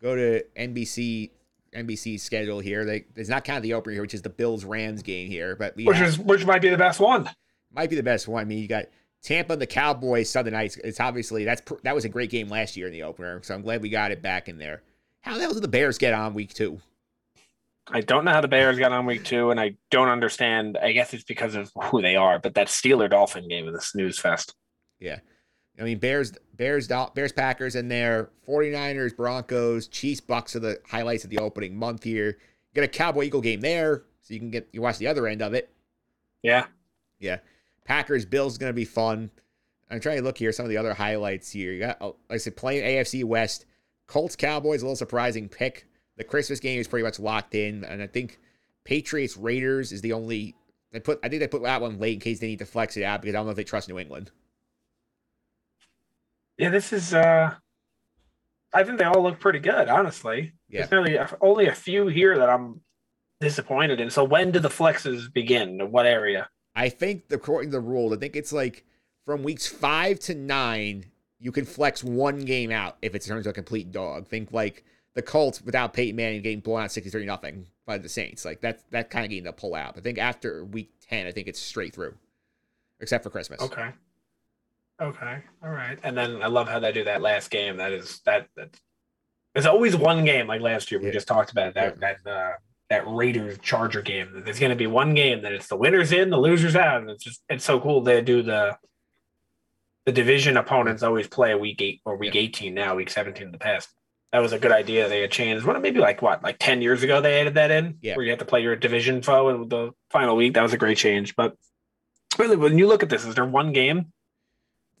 go to NBC NBC schedule here. They it's not kind of the opener here, which is the Bills Rams game here, but Which have- is which might be the best one. might be the best one. I mean, you got Tampa and the Cowboys Sunday nights. It's obviously that's that was a great game last year in the opener, so I'm glad we got it back in there. How the hell did the Bears get on week two? I don't know how the Bears got on week two, and I don't understand. I guess it's because of who they are, but that Steeler Dolphin game in the snooze fest. Yeah. I mean, Bears, Bears, Bears, Packers in there, 49ers, Broncos, Chiefs, Bucks are the highlights of the opening month here. You got a Cowboy Eagle game there, so you can get you watch the other end of it. Yeah. Yeah, Packers, Bills is gonna be fun. I'm trying to look here some of the other highlights here. You got, oh, like I said, playing AFC West, Colts, Cowboys, a little surprising pick. The Christmas game is pretty much locked in, and I think Patriots, Raiders is the only. They put, I think they put that one late in case they need to flex it out because I don't know if they trust New England. Yeah, this is uh I think they all look pretty good, honestly. Yeah. There's only only a few here that I'm disappointed in. So when do the flexes begin? What area? I think according to the rule, I think it's like from weeks five to nine, you can flex one game out if it turns to a complete dog. Think like the Colts without Peyton Manning getting blown out 63 nothing by the Saints. Like that's that kind of game to pull out. I think after week 10, I think it's straight through. Except for Christmas. Okay. Okay. All right. And then I love how they do that last game. That is that that there's always one game like last year we Yeah. just talked about that that uh that Raiders Charger game. There's gonna be one game that it's the winners in, the losers out. And it's just it's so cool they do the the division opponents always play a week eight or week 18 now, week 17 in the past. That was a good idea. They had changed. What maybe like what, like 10 years ago they added that in? Yeah. Where you have to play your division foe in the final week. That was a great change. But really when you look at this, is there one game?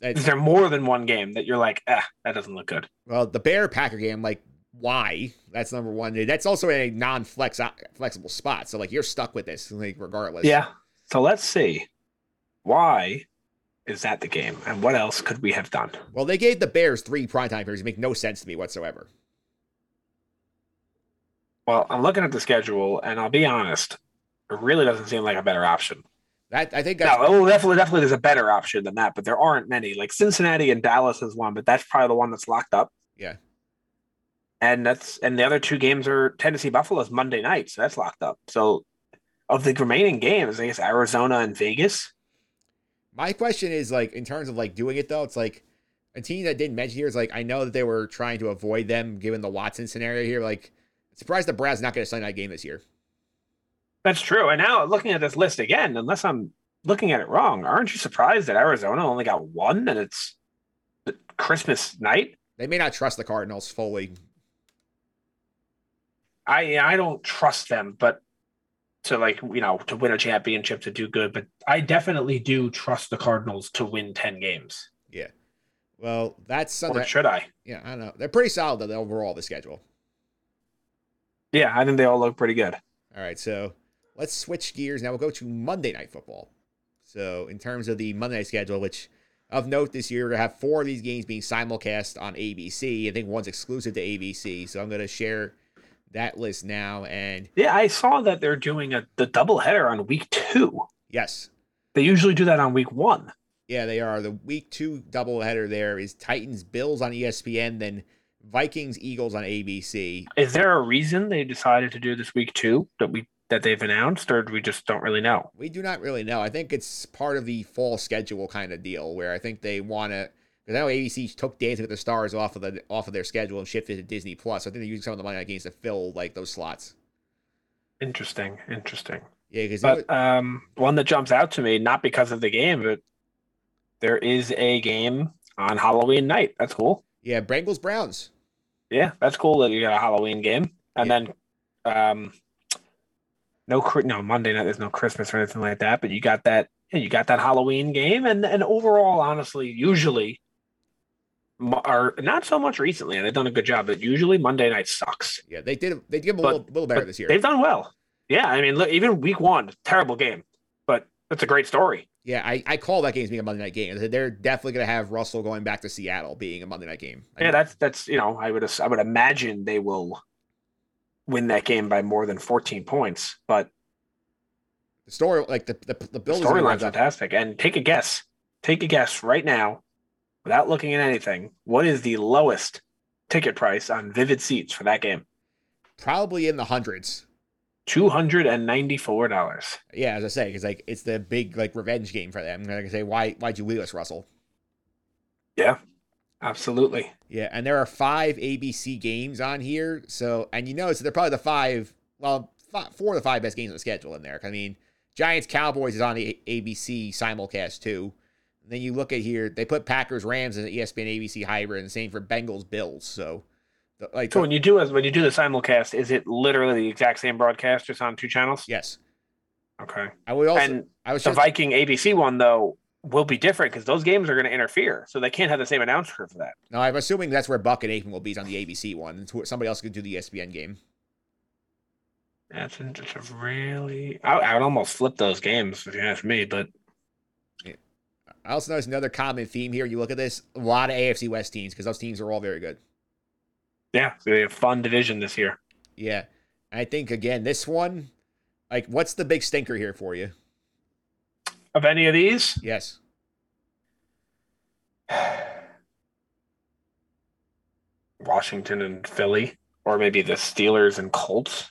Is there more than one game that you're like, ah, that doesn't look good? well, the Bear Packer game, like why? That's number one. That's also a non-flex uh, flexible spot. So like you're stuck with this, like regardless. Yeah. So let's see. Why is that the game? And what else could we have done? Well, they gave the Bears three primetime periods. It make no sense to me whatsoever. Well, I'm looking at the schedule, and I'll be honest, it really doesn't seem like a better option. That I think that's No, well, definitely, definitely, there's a better option than that, but there aren't many. Like Cincinnati and Dallas is one, but that's probably the one that's locked up. And that's and the other two games are Tennessee Buffalo's Monday night, so that's locked up. So of the remaining games, I guess Arizona and Vegas. My question is like in terms of like doing it though, it's like a team that didn't mention here is like I know that they were trying to avoid them given the Watson scenario here. Like surprised the Brad's not going to sign that game this year. That's true. And now looking at this list again, unless I'm looking at it wrong, aren't you surprised that Arizona only got one and it's Christmas night? They may not trust the Cardinals fully. I I don't trust them, but to like you know to win a championship to do good, but I definitely do trust the Cardinals to win ten games. Yeah. Well, that's Sunday. Or should I? Yeah, I don't know. They're pretty solid though overall the schedule. Yeah, I think they all look pretty good. All right, so let's switch gears now. We'll go to Monday Night Football. So in terms of the Monday Night schedule, which Of note, this year we're gonna have four of these games being simulcast on ABC. I think one's exclusive to ABC, so I'm gonna share that list now. And Yeah, I saw that they're doing a the double header on week two. yes, They usually do that on week one. yeah, they are the week two double header There is Titans Bills on ESPN, then Vikings Eagles on ABC. Is there a reason they decided to do this week two that we that they've announced, or we just don't really know? We do not really know. I think it's part of the fall schedule kind of deal where I think they want to. Because I know ABC took Dancing with the Stars off of the off of their schedule and shifted to Disney Plus. I think they're using some of the money games to fill like those slots. Interesting, interesting. Yeah, because But um, one that jumps out to me, not because of the game, but there is a game on Halloween night. That's cool. yeah, Bengals Browns. Yeah, that's cool that you got a Halloween game, and Yeah. then um, no, no Monday night. There's no Christmas or anything like that, but you got that. You got that Halloween game, and and overall, honestly, usually, or not so much recently, and they've done a good job. But usually, Monday night sucks. Yeah, they did. They them a little, little better this year. They've done well. Yeah, I mean, look, even week one, terrible game, but that's a great story. Yeah, I, I call that game as being a Monday night game. They're definitely going to have Russell going back to Seattle being a Monday night game. I Yeah, that's that's you know, I would I would imagine they will win that game by more than 14 points, but the story, like the the, the the storyline's fantastic. And take a guess, take a guess right now, without looking at anything. What is the lowest ticket price on Vivid Seats for that game? probably in the hundreds. Two hundred and ninety-four dollars. Yeah, as I say, because like it's the big like revenge game for them. I'm gonna say why why'd you leave us, Russell? Yeah, absolutely. Yeah, and there are five ABC games on here. So, and you notice that they're probably the five, well, fi- four of the five best games on the schedule in there. I mean, Giants Cowboys is on the ABC simulcast too. And then you look at here, they put Packers Rams in the ESPN ABC hybrid, and same for Bengals Bills. So, like, So when you do as when you do the simulcast, is it literally the exact same broadcast just on two channels? yes, Okay. I would also, and I was the just, Viking ABC one though will be different because those games are going to interfere, so they can't have the same announcer for that. no, I'm assuming that's where Buck and Aikman will be on the ABC one. and Somebody else could do the ESPN game. That's a really. I, I would almost flip those games if you ask me, but I also noticed another common theme here. You look at this, a lot of AFC West teams because those teams are all very good. yeah, gonna be a fun division this year. Yeah. I think again, this one, like, what's the big stinker here for you? Of any of these, Yes. Washington and Philly, or maybe the Steelers and Colts.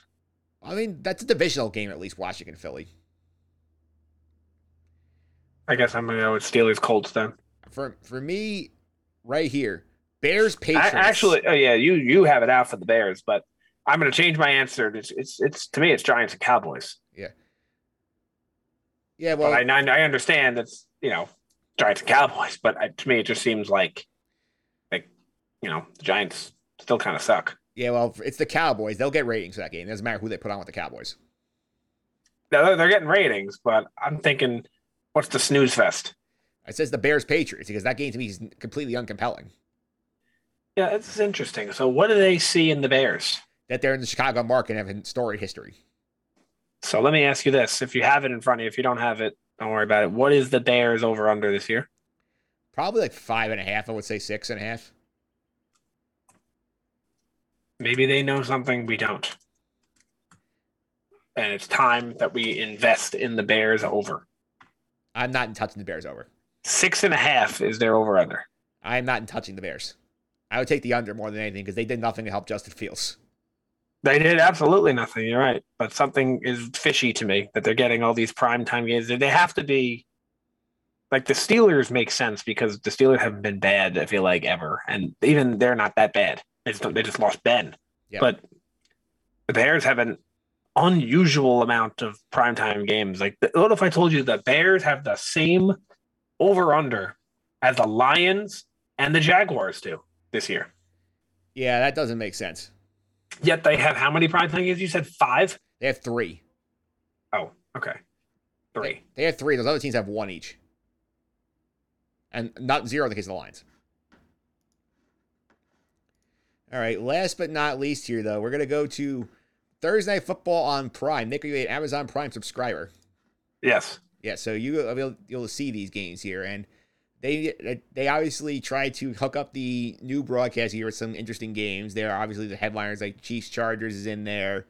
I mean, that's a divisional game, at least, Washington Philly. I guess I'm gonna go with Steelers Colts then. For for me, right here, Bears I, Patriots. actually, oh yeah, you you have it out for the Bears, but I'm gonna change my answer. It's it's, it's to me, it's Giants and Cowboys. yeah, Yeah, well, I, I I understand that's you know Giants and Cowboys, but I, to me it just seems like like you know the Giants still kind of suck. yeah, well, it's the Cowboys. They'll get ratings for that game. It doesn't matter who they put on with the Cowboys. They're, they're getting ratings, but I'm thinking, what's the snooze fest? It says the Bears Patriots because that game to me is completely uncompelling. Yeah, it's interesting. So what do they see in the Bears? That they're in the Chicago market and have a storied history. So let me ask you this: If you have it in front of you, if you don't have it, don't worry about it. What is the Bears over under this year? Probably like five and a half. I would say six and a half. Maybe they know something we don't, and it's time that we invest in the Bears over. I'm not in touching the Bears over. Six and a half is their over under. I'm not in touching the Bears. I would take the under more than anything because they did nothing to help Justin Fields. They did absolutely nothing. You're right, but something is fishy to me that they're getting all these primetime games. They have to be like the Steelers make sense because the Steelers haven't been bad. I feel like ever, and even they're not that bad. They just, they just lost Ben, Yeah. but the Bears have an unusual amount of primetime games. Like, what if I told you the Bears have the same over under as the Lions and the Jaguars do this year? Yeah, that doesn't make sense. Yet they have how many primetime games? You said five. They have three. Oh, okay. Three. They have three. Those other teams have one each. And not zero in the case of the Lions. All right. Last but not least here, though, we're going to go to Thursday Night Football on Prime. Nick, are you an Amazon Prime subscriber? Yes. Yeah, so you, you'll, you'll see these games here. And they they obviously try to hook up the new broadcast here with some interesting games. There are obviously the headliners like Chiefs Chargers is in there.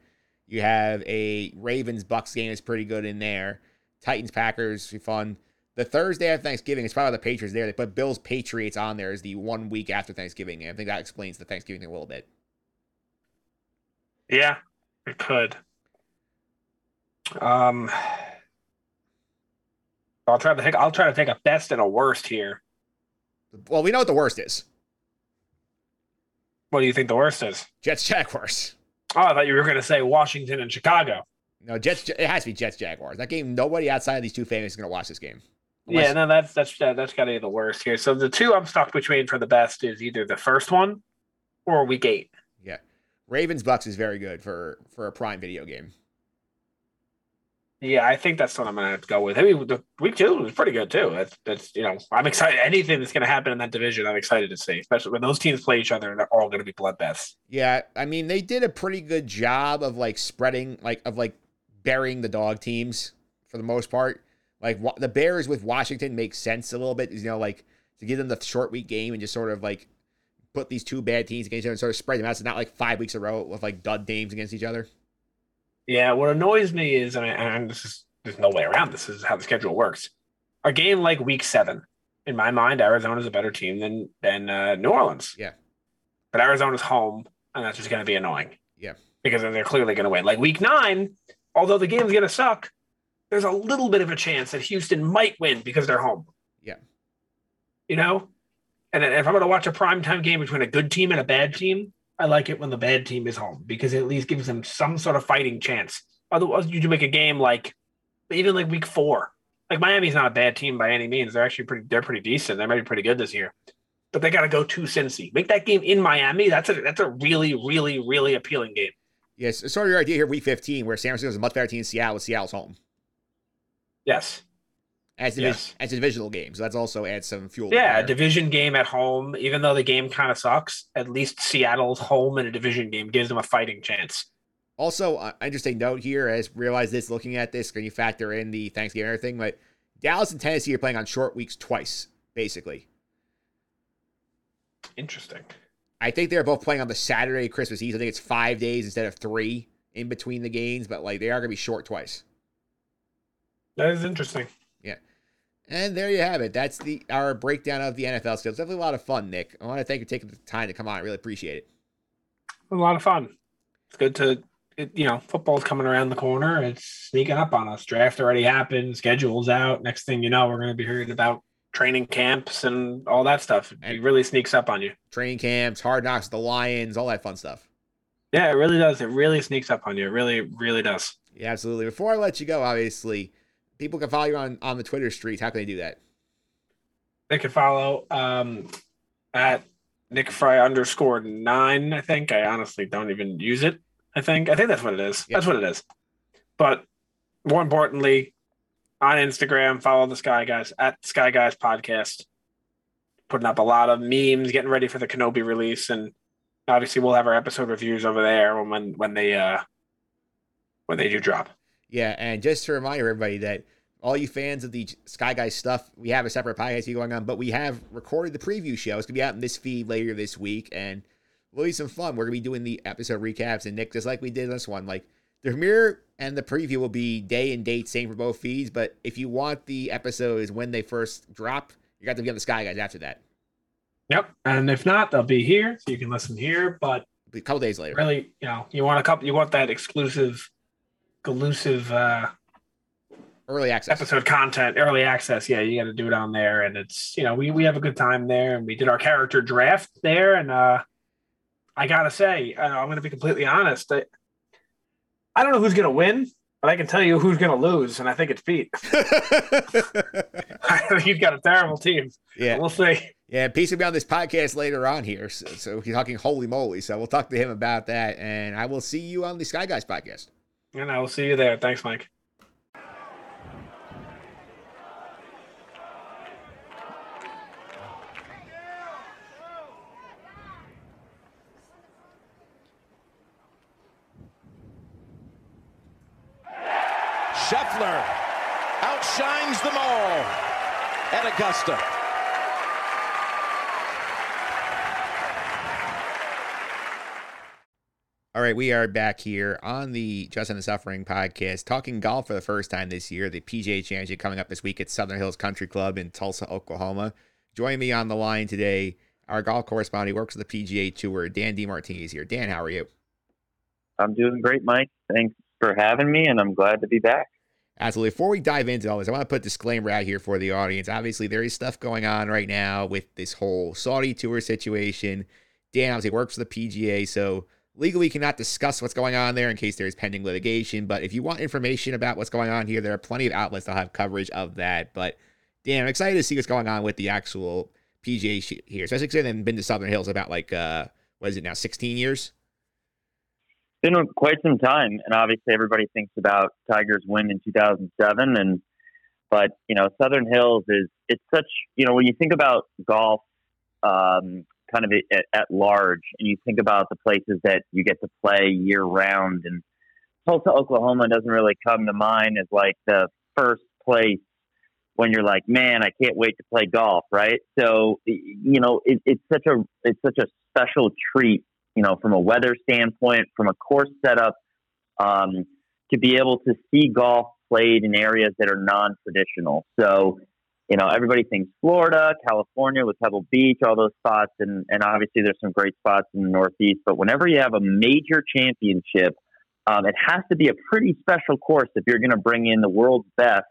You have a Ravens Bucks game is pretty good in there. Titans Packers fun. The Thursday after Thanksgiving, it's probably the Patriots there. They put Bills Patriots on there as the one week after Thanksgiving. I think that explains the Thanksgiving thing a little bit. Yeah, it could. Um, I'll try to take. I'll try to take a best and a worst here. Well, we know what the worst is. What do you think the worst is? Jets Jaguars. Oh, I thought you were going to say Washington and Chicago. No, Jets. It has to be Jets Jaguars. That game. Nobody outside of these two families is going to watch this game. Unless- Yeah, no, that's that's that's got to be the worst here. So the two I'm stuck between for the best is either the first one or Week Eight. Ravens Bucks is very good for for a prime video game. Yeah, I think that's what I'm going to have to go with. I mean, the Week Two was pretty good too. That's that's you know I'm excited. Anything that's going to happen in that division, I'm excited to see. Especially when those teams play each other and they're all going to be bloodbaths. Yeah, I mean they did a pretty good job of like spreading like of like burying the dog teams for the most part. Like the Bears with Washington makes sense a little bit, you know, like to give them the short week game and just sort of like put these two bad teams against each other and sort of spread them out. So not like five weeks in a row with like dud teams against each other. Yeah, what annoys me is, I and this is there's no way around this. This is how the schedule works. A game like Week Seven, in my mind, Arizona's a better team than than uh, New Orleans. Yeah. but Arizona's home, and that's just going to be annoying. Yeah. because they're clearly going to win. Like Week Nine, although the game's going to suck, there's a little bit of a chance that Houston might win because they're home. Yeah. you know, and if I'm going to watch a primetime game between a good team and a bad team, I like it when the bad team is home because it at least gives them some sort of fighting chance. Otherwise, you do make a game like even like week four. Like Miami's not a bad team by any means. They're actually pretty. They're pretty decent. They might be pretty good this year, but they got to go to Cincy. Make that game in Miami. That's a that's a really really really appealing game. Yes, sort of your idea here, week 15, where San Francisco is a much better team than Seattle, Seattle's home. Yes. As, divi- Yes. as a divisional game. So that's also adds some fuel. Yeah, a division game at home. Even though the game kind of sucks, at least Seattle's home in a division game gives them a fighting chance. Also, uh, interesting note here, I just realized this looking at this, can you factor in the Thanksgiving and everything, but Dallas and Tennessee are playing on short weeks twice, basically. Interesting. I think they're both playing on the Saturday Christmas Eve. I think it's five days instead of three in between the games, but like they are going to be short twice. That is interesting. And there you have it. That's the our breakdown of the NFL skills. Definitely a lot of fun, Nick. I want to thank you for taking the time to come on. I really appreciate it. It a lot of fun. It's good to, it, you know, football's coming around the corner. It's sneaking up on us. Draft already happened. Schedule's out. Next thing you know, we're going to be hearing about training camps and all that stuff. It And- really sneaks up on you. Training camps, hard knocks, the Lions, all that fun stuff. Yeah, it really does. It really sneaks up on you. It really, really does. Yeah, absolutely. Before I let you go, obviously, people can follow you on, on the Twitter streets. How can they do that? They can follow um, at Nick Fry underscore nine. I think I honestly don't even use it. I think I think that's what it is. Yeah. That's what it is. But more importantly, on Instagram, follow the Sky Guys at Sky Guys Podcast. Putting up a lot of memes, getting ready for the Kenobi release, and obviously we'll have our episode reviews over there when when they uh when they do drop. Yeah, and just to remind everybody that all you fans of the Sky Guys stuff, we have a separate podcast going on, but we have recorded the preview show. It's gonna be out in this feed later this week, and will be some fun. We're gonna be doing the episode recaps, and Nick, just like we did this one, like the premiere and the preview will be day and date, same for both feeds. But if you want the episodes when they first drop, you got to be on the Sky Guys after that, Yep. And if not, they'll be here, so you can listen here. But a couple days later. really, you know, you want a couple, you want that exclusive, elusive uh, Early access. episode content, early access. Yeah, you got to do it on there, and it's you know we we have a good time there, and we did our character draft there, and uh, I gotta say, uh, I'm gonna be completely honest. I, I don't know who's gonna win, but I can tell you who's gonna lose, and I think it's Pete. I think he's got a terrible team. yeah. We'll see. Yeah, Pete's gonna be on this podcast later on here, so, so he's talking holy moly. So we'll talk to him about that, and I will see you on the Sky Guys podcast. And I will see you there. Thanks, Mike. Scheffler outshines them all at Augusta. All right, we are back here on the Just End the Suffering podcast, talking golf for the first time this year. The PGA Championship coming up this week at Southern Hills Country Club in Tulsa, Oklahoma. Join me on the line today, our golf correspondent. He works with the PGA Tour, Dan DeMartini here. Dan, how are you? I'm doing great, Mike. Thanks for having me, and I'm glad to be back. Absolutely. Before we dive into all this, I want to put a disclaimer out here for the audience. Obviously, there is stuff going on right now with this whole Saudi tour situation. Dan obviously works for the PGA, so legally cannot discuss what's going on there in case there is pending litigation. But if you want information about what's going on here, there are plenty of outlets that'll have coverage of that. But Dan, I'm excited to see what's going on with the actual PGA here, especially because I've been to Southern Hills about like uh, what is it now, 16 years? Been quite some time, and obviously everybody thinks about Tiger's win in 2007, and but you know Southern Hills is it's such you know when you think about golf um, kind of at, at large, and you think about the places that you get to play year round, and Tulsa, Oklahoma doesn't really come to mind as like the first place when you're like, man, I can't wait to play golf, right? So you know, it, it's such a it's such a special treat, you know, from a weather standpoint, from a course setup, um, to be able to see golf played in areas that are non-traditional. So you know, everybody thinks Florida, California with Pebble Beach, all those spots, and, and obviously there's some great spots in the Northeast. But whenever you have a major championship, um, it has to be a pretty special course if you're going to bring in the world's best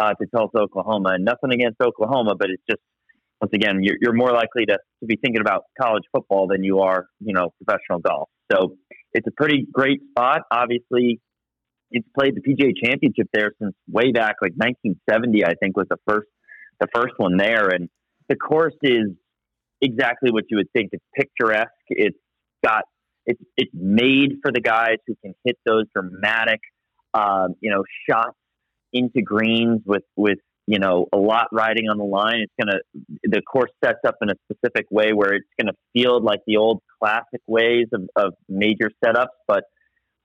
uh, to Tulsa, Oklahoma. And nothing against Oklahoma, but it's just once again you're, you're more likely to, to be thinking about college football than you are, you know, professional golf. So it's a pretty great spot. Obviously, it's played the PGA Championship there since way back, like 1970, I think was the first the first one there. And the course is exactly what you would think. It's picturesque. It's got it's it's made for the guys who can hit those dramatic, um, you know, shots into greens with with you know a lot riding on the line. It's gonna the course sets up in a specific way where it's gonna feel like the old classic ways of, of major setups, but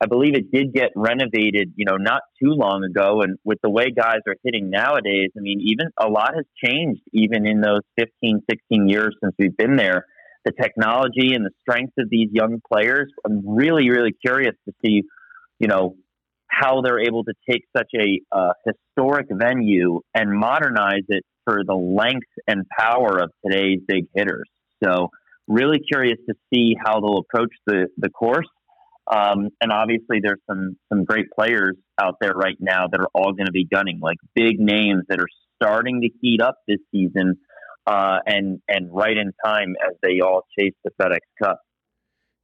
I believe it did get renovated, you know, not too long ago. And with the way guys are hitting nowadays, I mean, even a lot has changed even in those 15, 16 years since we've been there. The technology and the strength of these young players, I'm really, really curious to see, you know, how they're able to take such a uh, historic venue and modernize it for the length and power of today's big hitters. So, really curious to see how they'll approach the, the course um, and obviously, there's some some great players out there right now that are all going to be gunning, like big names that are starting to heat up this season, uh, and and right in time as they all chase the FedEx Cup.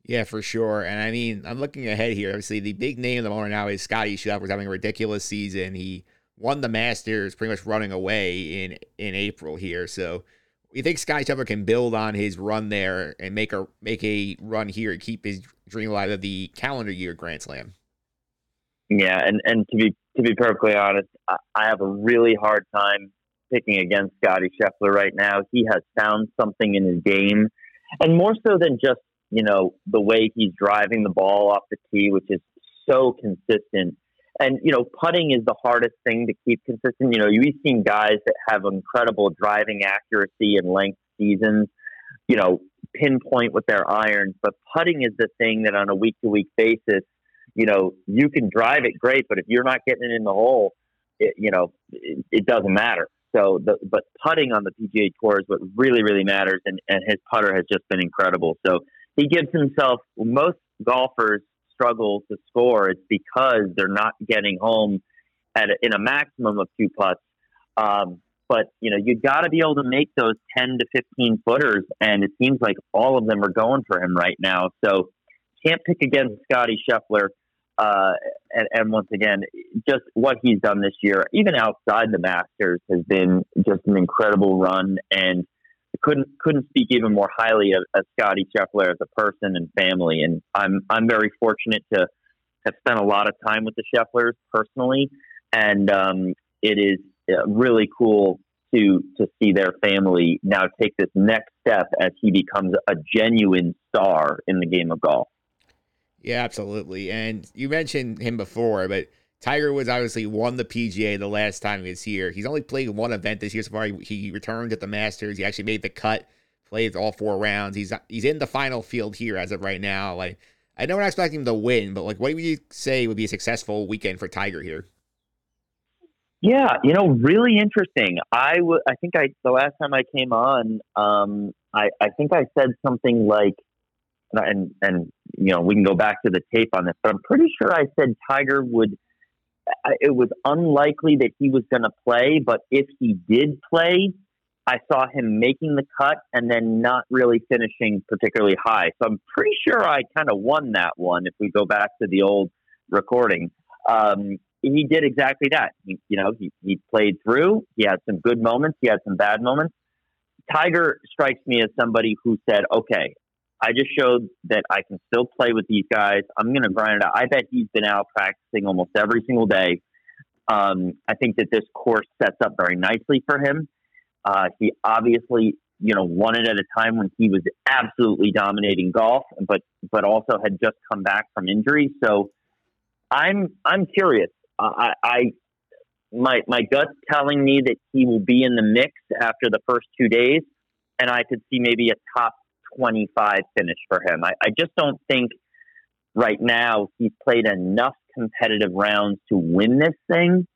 Yeah, for sure. And I mean, I'm looking ahead here. Obviously, the big name of the moment now is Scotty Scheffler's having a ridiculous season. He won the Masters, pretty much running away in in April here. So you think Scotty Scheffler can build on his run there and make a make a run here and keep his dream alive of the calendar year Grand Slam? Yeah, and and to be to be perfectly honest, I, I have a really hard time picking against Scotty Scheffler right now. He has found something in his game, and more so than just you know the way he's driving the ball off the tee, which is so consistent. And you know, putting is the hardest thing to keep consistent. You know, you've seen guys that have incredible driving accuracy and length seasons. You know, pinpoint with their irons, but putting is the thing that on a week to week basis, you know, you can drive it great, but if you're not getting it in the hole, it, you know, it, it doesn't matter. So, the, but putting on the PGA Tour is what really, really matters, and, and his putter has just been incredible. So he gives himself most golfers struggle to score, it's because they're not getting home at a, in a maximum of two putts. Um, but you know, you got to be able to make those ten to fifteen footers, and it seems like all of them are going for him right now. So can't pick against Scotty Scheffler. Uh, and, and once again, just what he's done this year, even outside the Masters, has been just an incredible run. And couldn't couldn't speak even more highly of, of Scotty Scheffler as a person and family. And I'm I'm very fortunate to have spent a lot of time with the Schefflers personally, and um, it is uh, really cool to to see their family now take this next step as he becomes a genuine star in the game of golf. Yeah, absolutely. And you mentioned him before, but Tiger Woods obviously won the PGA the last time he was here. He's only played one event this year so far. He, he returned at the Masters. He actually made the cut, played all four rounds. He's he's in the final field here as of right now. Like I know we're not expecting him to win, but like, what would you say would be a successful weekend for Tiger here? Yeah, you know, really interesting. I w- I think I the last time I came on, um, I I think I said something like, and and you know we can go back to the tape on this, but I'm pretty sure I said Tiger would. It was unlikely that he was going to play, but if he did play, I saw him making the cut and then not really finishing particularly high. So I'm pretty sure I kind of won that one if we go back to the old recording. Um, he did exactly that. He, you know, he, he played through. He had some good moments. He had some bad moments. Tiger strikes me as somebody who said, "Okay, I just showed that I can still play with these guys. I'm going to grind it out." I bet he's been out practicing almost every single day. Um, I think that this course sets up very nicely for him. Uh, he obviously, you know, won it at a time when he was absolutely dominating golf, but but also had just come back from injury. So I'm I'm curious. I, I my my gut's telling me that he will be in the mix after the first two days, and I could see maybe a top twenty five finish for him. I, I just don't think right now he's played enough competitive rounds to win this thing.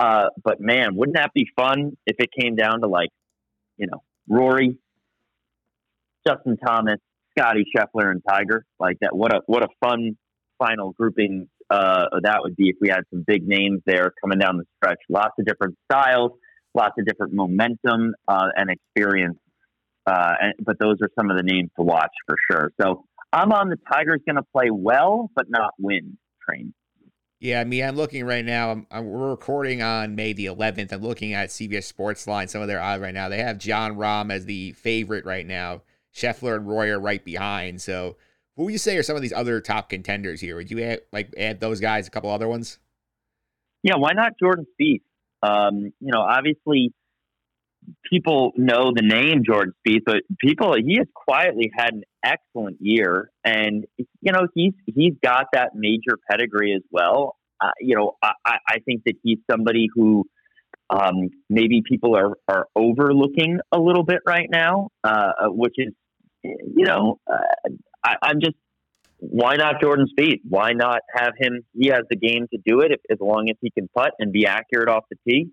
Uh, but man, wouldn't that be fun if it came down to like, you know, Rory, Justin Thomas, Scotty Scheffler, and Tiger like that? What a what a fun final grouping uh, that would be if we had some big names there coming down the stretch. Lots of different styles, lots of different momentum uh, and experience. Uh, and, but those are some of the names to watch for sure. So I'm on the Tigers going to play well, but not win train. Yeah, I mean, I'm looking right now. I'm, I'm, we're recording on May the 11th. I'm looking at CBS Sports Line. Some of their odds right now. They have Jon Rahm as the favorite right now. Scheffler and Rory are right behind. So, who would you say are some of these other top contenders here? Would you add, like add those guys, a couple other ones? Yeah, why not Jordan Spieth? Um, you know, obviously, people know the name Jordan Spieth, but people he has quietly had an excellent year, and you know he's he's got that major pedigree as well. Uh, you know, I, I think that he's somebody who um, maybe people are are overlooking a little bit right now, uh, which is you know uh, I, I'm just why not Jordan Spieth? Why not have him? He has the game to do it if, as long as he can putt and be accurate off the tee.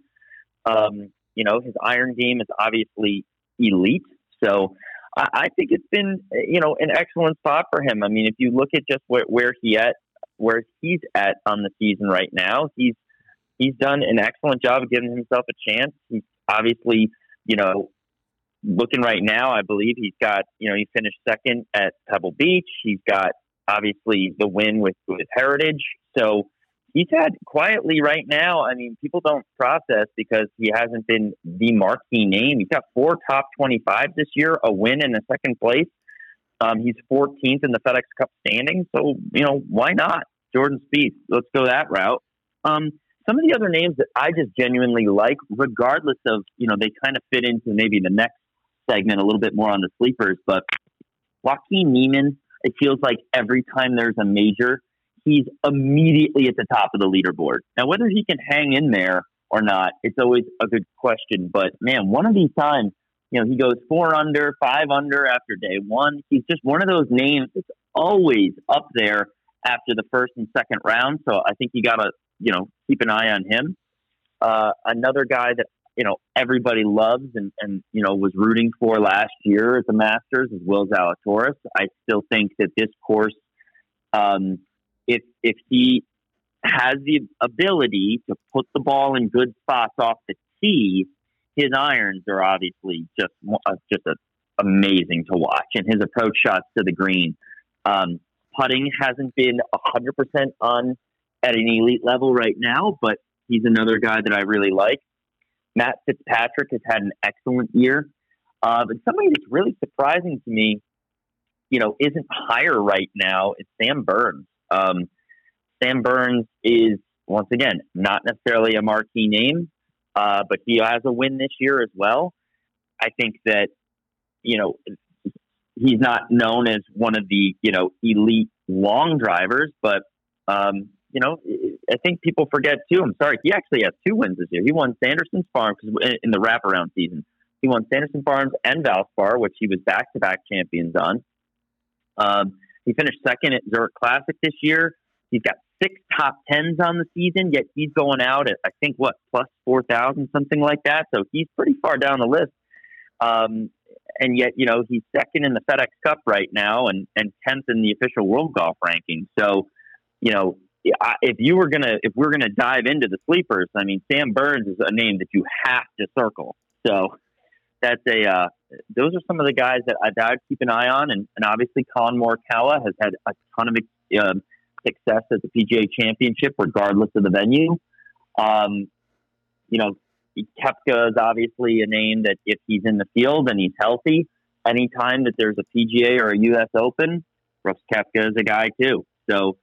Um, you know, his iron game is obviously elite. So I, I think it's been, you know, an excellent spot for him. I mean, if you look at just where, where he at, where he's at on the season right now, he's he's done an excellent job of giving himself a chance. He's obviously, you know, looking right now. I believe he's got, you know, he finished second at Pebble Beach. He's got obviously the win with with Heritage. So he's had quietly right now. I mean, people don't process because he hasn't been the marquee name. He's got four top 25 this year, a win and a second place. Um, he's 14th in the FedEx Cup standing. So, you know, why not? Jordan Spieth. Let's go that route. Um, some of the other names that I just genuinely like, regardless of, you know, they kind of fit into maybe the next segment a little bit more on the sleepers, but Joaquin Niemann, it feels like every time there's a major, he's immediately at the top of the leaderboard. Now, whether he can hang in there or not, it's always a good question. But man, one of these times, you know, he goes four under, five under after day one. He's just one of those names that's always up there after the first and second round. So I think you got to, you know, keep an eye on him. Uh, another guy that you know everybody loves and, and you know was rooting for last year at the Masters is Will Zalatoris. I still think that this course um, if if he has the ability to put the ball in good spots off the tee, his irons are obviously just uh, just a, amazing to watch, and his approach shots to the green. Um, putting hasn't been hundred percent on at an elite level right now, but he's another guy that I really like. Matt Fitzpatrick has had an excellent year, uh, but somebody that's really surprising to me, you know, isn't higher right now. Is Sam Burns. Um, Sam Burns is once again not necessarily a marquee name, uh, but he has a win this year as well. I think that you know he's not known as one of the you know elite long drivers, but um, you know I think people forget too. I'm sorry, he actually has two wins this year. He won Sanderson Farms in the wraparound season. He won Sanderson Farms and Valspar, which he was back to back champions on. Um, He finished second at Zurich Classic this year. He's got six top tens on the season, yet he's going out at I think what plus four thousand, something like that. So he's pretty far down the list. Um, and yet, you know, he's second in the FedEx Cup right now, and and tenth in the official World Golf ranking. So, you know, if you were gonna, if we're gonna dive into the sleepers, I mean, Sam Burns is a name that you have to circle. So that's a uh, those are some of the guys that I, that I'd keep an eye on, and, and obviously Collin Morikawa has had a ton of um, success at the PGA Championship, regardless of the venue. Um, you know, Koepka is obviously a name that if he's in the field and he's healthy, anytime that there's a PGA or a U.S. Open, Brooks Koepka is a guy too. So,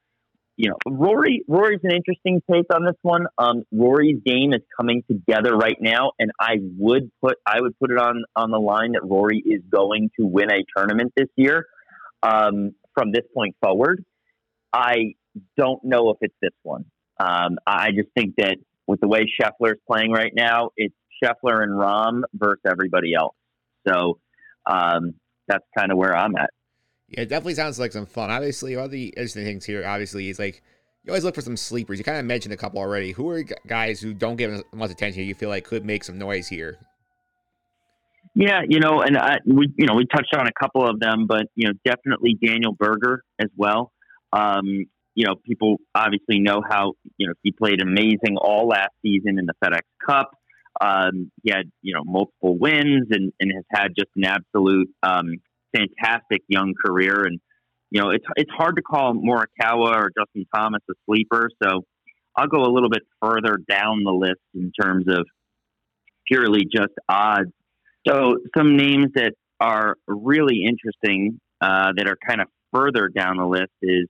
you know, Rory Rory's an interesting take on this one. Um, Rory's game is coming together right now, and I would put I would put it on on the line that Rory is going to win a tournament this year. Um, from this point forward, I don't know if it's this one. Um, I just think that with the way Scheffler is playing right now, it's Scheffler and Rahm versus everybody else. So um, that's kind of where I'm at. Yeah, it definitely sounds like some fun. Obviously, one of the interesting things here, obviously, is like you always look for some sleepers. You kind of mentioned a couple already. Who are guys who don't get as much attention you feel like could make some noise here? Yeah, you know, and I, we, you know, we touched on a couple of them, but you know, definitely Daniel Berger as well. Um, you know, people obviously know how you know he played amazing all last season in the FedEx Cup. Um, he had you know multiple wins and, and has had just an absolute um, fantastic young career. And you know, it's it's hard to call Morikawa or Justin Thomas a sleeper. So I'll go a little bit further down the list in terms of purely just odds. So some names that are really interesting uh, that are kind of further down the list is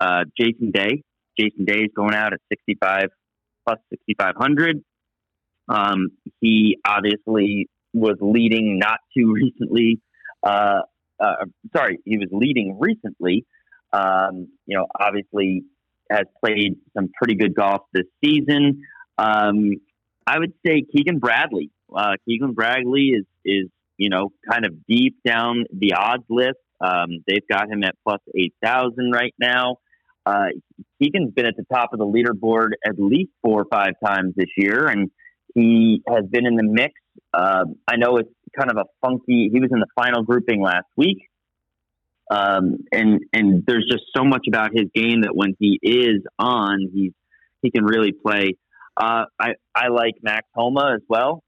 uh, Jason Day. Jason Day is going out at 65 plus 6,500. Um, he obviously was leading not too recently. Uh, uh, sorry, he was leading recently. Um, you know, obviously has played some pretty good golf this season. Um, I would say Keegan Bradley. Uh, Keegan Bradley is is you know kind of deep down the odds list. Um, they've got him at plus eight thousand right now. Uh, Keegan's been at the top of the leaderboard at least four or five times this year, and he has been in the mix. Uh, I know it's kind of a funky. He was in the final grouping last week, um, and and there's just so much about his game that when he is on, he's he can really play. Uh, I I like Max Homa as well.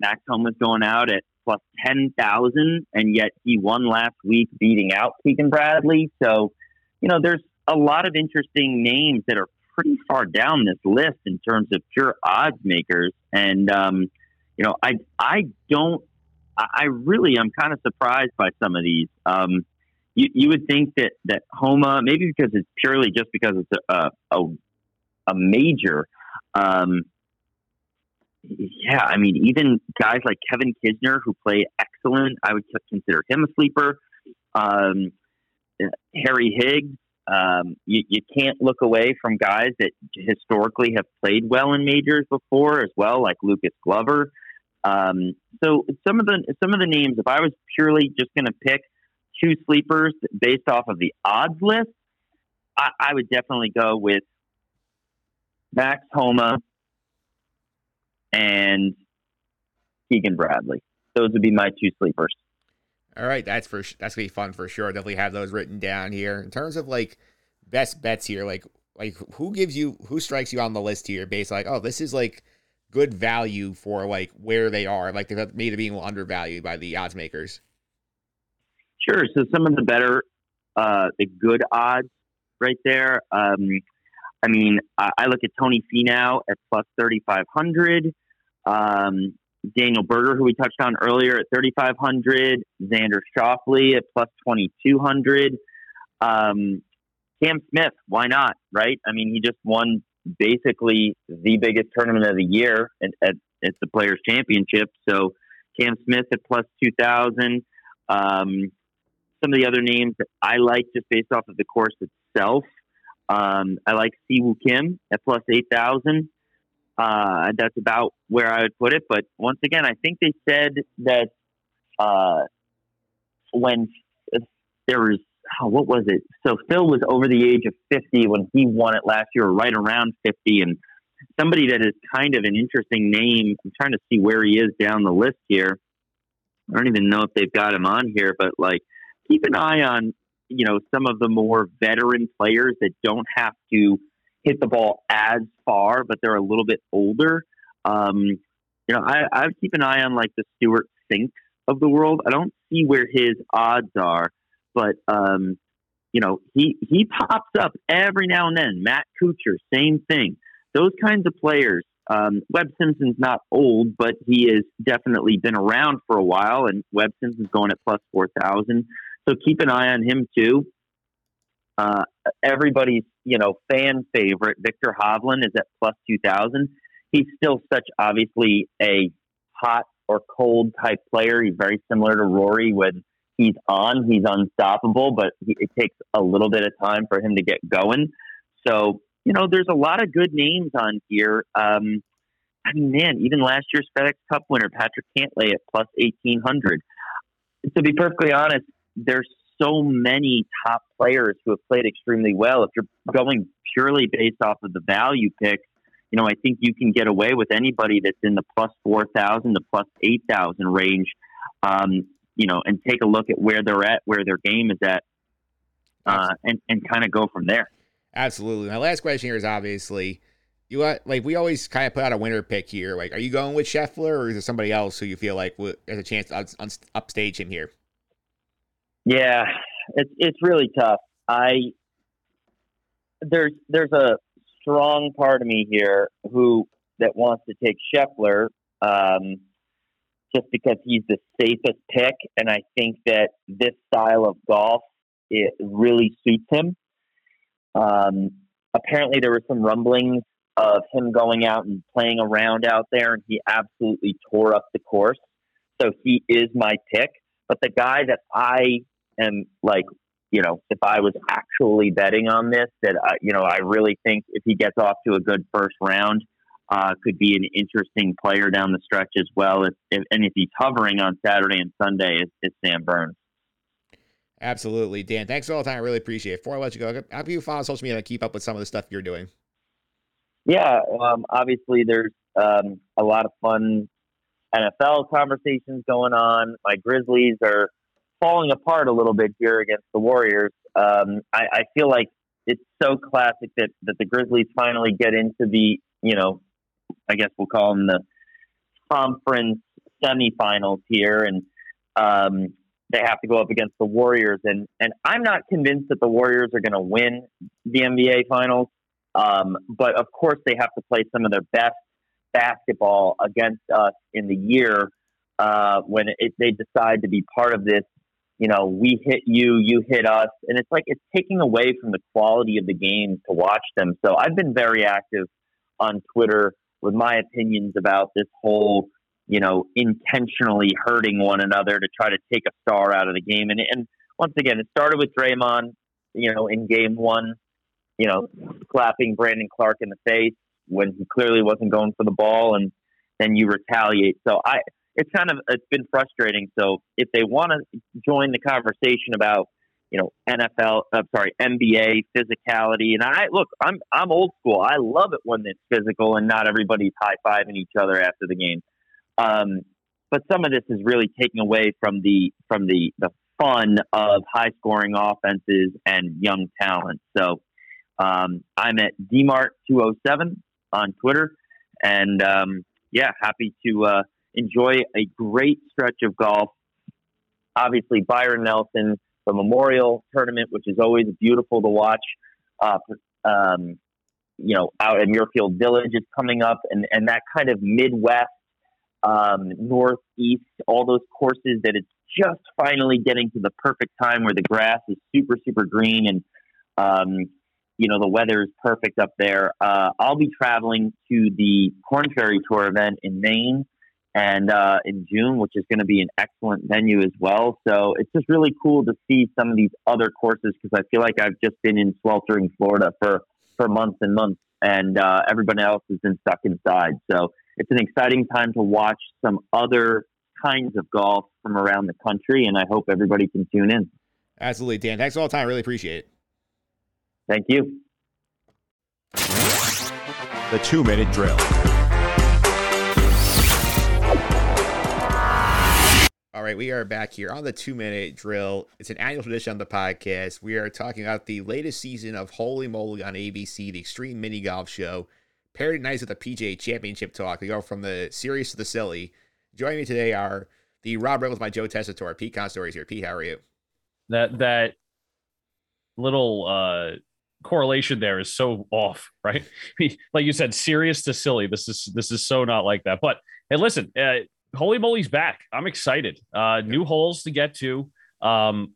Max Homa's going out at plus ten thousand, and yet he won last week, beating out Keegan Bradley. So, you know, there's a lot of interesting names that are pretty far down this list in terms of pure odds makers. And um, you know, I I don't I really am kind of surprised by some of these. Um, you, you would think that that Homa maybe because it's purely just because it's a a, a major. Um, yeah, I mean, even guys like Kevin Kisner who play excellent, I would consider him a sleeper. Um, Harry Higgs, um, you, you can't look away from guys that historically have played well in majors before as well, like Lucas Glover. Um, so some of the some of the names, if I was purely just going to pick two sleepers based off of the odds list, I, I would definitely go with Max Homa and Keegan Bradley. Those would be my two sleepers. All right, that's for that's gonna be fun for sure. Definitely have those written down here. In terms of like best bets here, like like who gives you who strikes you on the list here based like oh this is like good value for like where they are like they're maybe being undervalued by the odds makers. Sure. So some of the better, uh, the good odds right there. Um, I mean, I, I look at Tony Finau at plus thirty five hundred. Um, Daniel Berger, who we touched on earlier, at 3,500. Xander Schauffele at plus 2,200. Um, Cam Smith, why not, right? I mean, he just won basically the biggest tournament of the year at, at, at the Players' Championship. So Cam Smith at plus 2,000. Um, some of the other names that I like just based off of the course itself. Um, I like Si Woo Kim at plus 8,000. Uh, that's about where I would put it. But once again, I think they said that uh, when there was, oh, what was it? So Phil was over the age of 50 when he won it last year, right around 50. And somebody that is kind of an interesting name. I'm trying to see where he is down the list here. I don't even know if they've got him on here, but like keep an eye on, you know, some of the more veteran players that don't have to hit the ball as far, but they're a little bit older. Um, you know, I, I keep an eye on like the Stewart Cinks of the world. I don't see where his odds are, but um, you know, he he pops up every now and then. Matt Kuchar, same thing. Those kinds of players. Um, Webb Simpson's not old, but he has definitely been around for a while, and Webb Simpson's going at plus four thousand. So keep an eye on him too. Uh, everybody's you know fan favorite Viktor Hovland is at plus two thousand. He's still such obviously a hot or cold type player. He's very similar to Rory when he's on. He's unstoppable, but he, it takes a little bit of time for him to get going. So you know, there's a lot of good names on here. Um, I mean, man, even last year's FedEx Cup winner Patrick Cantlay at plus eighteen hundred. To be perfectly honest, there's so many top players who have played extremely well. If you're going purely based off of the value picks, you know, I think you can get away with anybody that's in the plus 4,000 to plus 8,000 range, um, you know, and take a look at where they're at, where their game is at, uh, and, and kind of go from there. Absolutely. My last question here is obviously you like we always kind of put out a winner pick here. Like, are you going with Scheffler or is there somebody else who you feel like has a chance to upstage him here? Yeah, it's it's really tough. I there's there's a strong part of me here who that wants to take Scheffler um, just because he's the safest pick, and I think that this style of golf it really suits him. Um, apparently, there were some rumblings of him going out and playing around out there, and he absolutely tore up the course. So he is my pick. But the guy that I am like, you know, if I was actually betting on this, that I, you know, I really think if he gets off to a good first round, uh, could be an interesting player down the stretch as well. If, if and if he's hovering on Saturday and Sunday, it's, it's Sam Burns. Absolutely, Dan. Thanks for all the time. I really appreciate it. Before I let you go, how can you follow social media to keep up with some of the stuff you're doing? Yeah, um, obviously there's um, a lot of fun NFL conversations going on. My Grizzlies are falling apart a little bit here against the Warriors. Um, I, I feel like it's so classic that, that the Grizzlies finally get into the, you know, I guess we'll call them the conference semifinals here, and um, they have to go up against the Warriors. And and I'm not convinced that the Warriors are going to win the NBA Finals, um, but of course they have to play some of their best basketball against us in the year uh, when it, they decide to be part of this you know, we hit you, you hit us. And it's like it's taking away from the quality of the game to watch them. So I've been very active on Twitter with my opinions about this whole, you know, intentionally hurting one another to try to take a star out of the game. And, and once again, it started with Draymond, you know, in game one, you know, slapping Brandon Clarke in the face when he clearly wasn't going for the ball. And then you retaliate. So I, it's kind of it's been frustrating. So if they want to join the conversation about you know NFL, I'm sorry, NBA physicality, and I look, I'm I'm old school. I love it when it's physical and not everybody's high fiving each other after the game. Um, but some of this is really taking away from the from the the fun of high scoring offenses and young talent. So um, I'm at dmart207 on Twitter, and um, yeah, happy to. Uh, enjoy a great stretch of golf. Obviously, Byron Nelson, the Memorial Tournament, which is always beautiful to watch. Uh, um, you know, out at Muirfield Village is coming up, and, and that kind of Midwest, um, Northeast, all those courses that it's just finally getting to the perfect time where the grass is super, super green and, um, you know, the weather is perfect up there. Uh, I'll be traveling to the Corn Ferry Tour event in Maine and uh, in June, which is going to be an excellent venue as well. So it's just really cool to see some of these other courses because I feel like I've just been in sweltering Florida for for months and months, and uh, everybody else has been stuck inside. So it's an exciting time to watch some other kinds of golf from around the country, and I hope everybody can tune in. Absolutely, Dan. Thanks all the time. Really appreciate it. Thank you. The two minute drill. All right, we are back here on the two minute drill. It's an annual tradition on the podcast. We are talking about the latest season of Holy Moly on ABC, the Extreme Mini Golf Show. Paired nights with the PGA Championship talk. We go from the serious to the silly. Joining me today are the Rob Reynolds, my Joe Tessitore. Pete Constory is here. Pete, how are you? That that little uh correlation there is so off, right? like you said, serious to silly. This is this is so not like that. But hey, listen, uh, Holy Moly's back. I'm excited. Uh, new holes to get to. Um,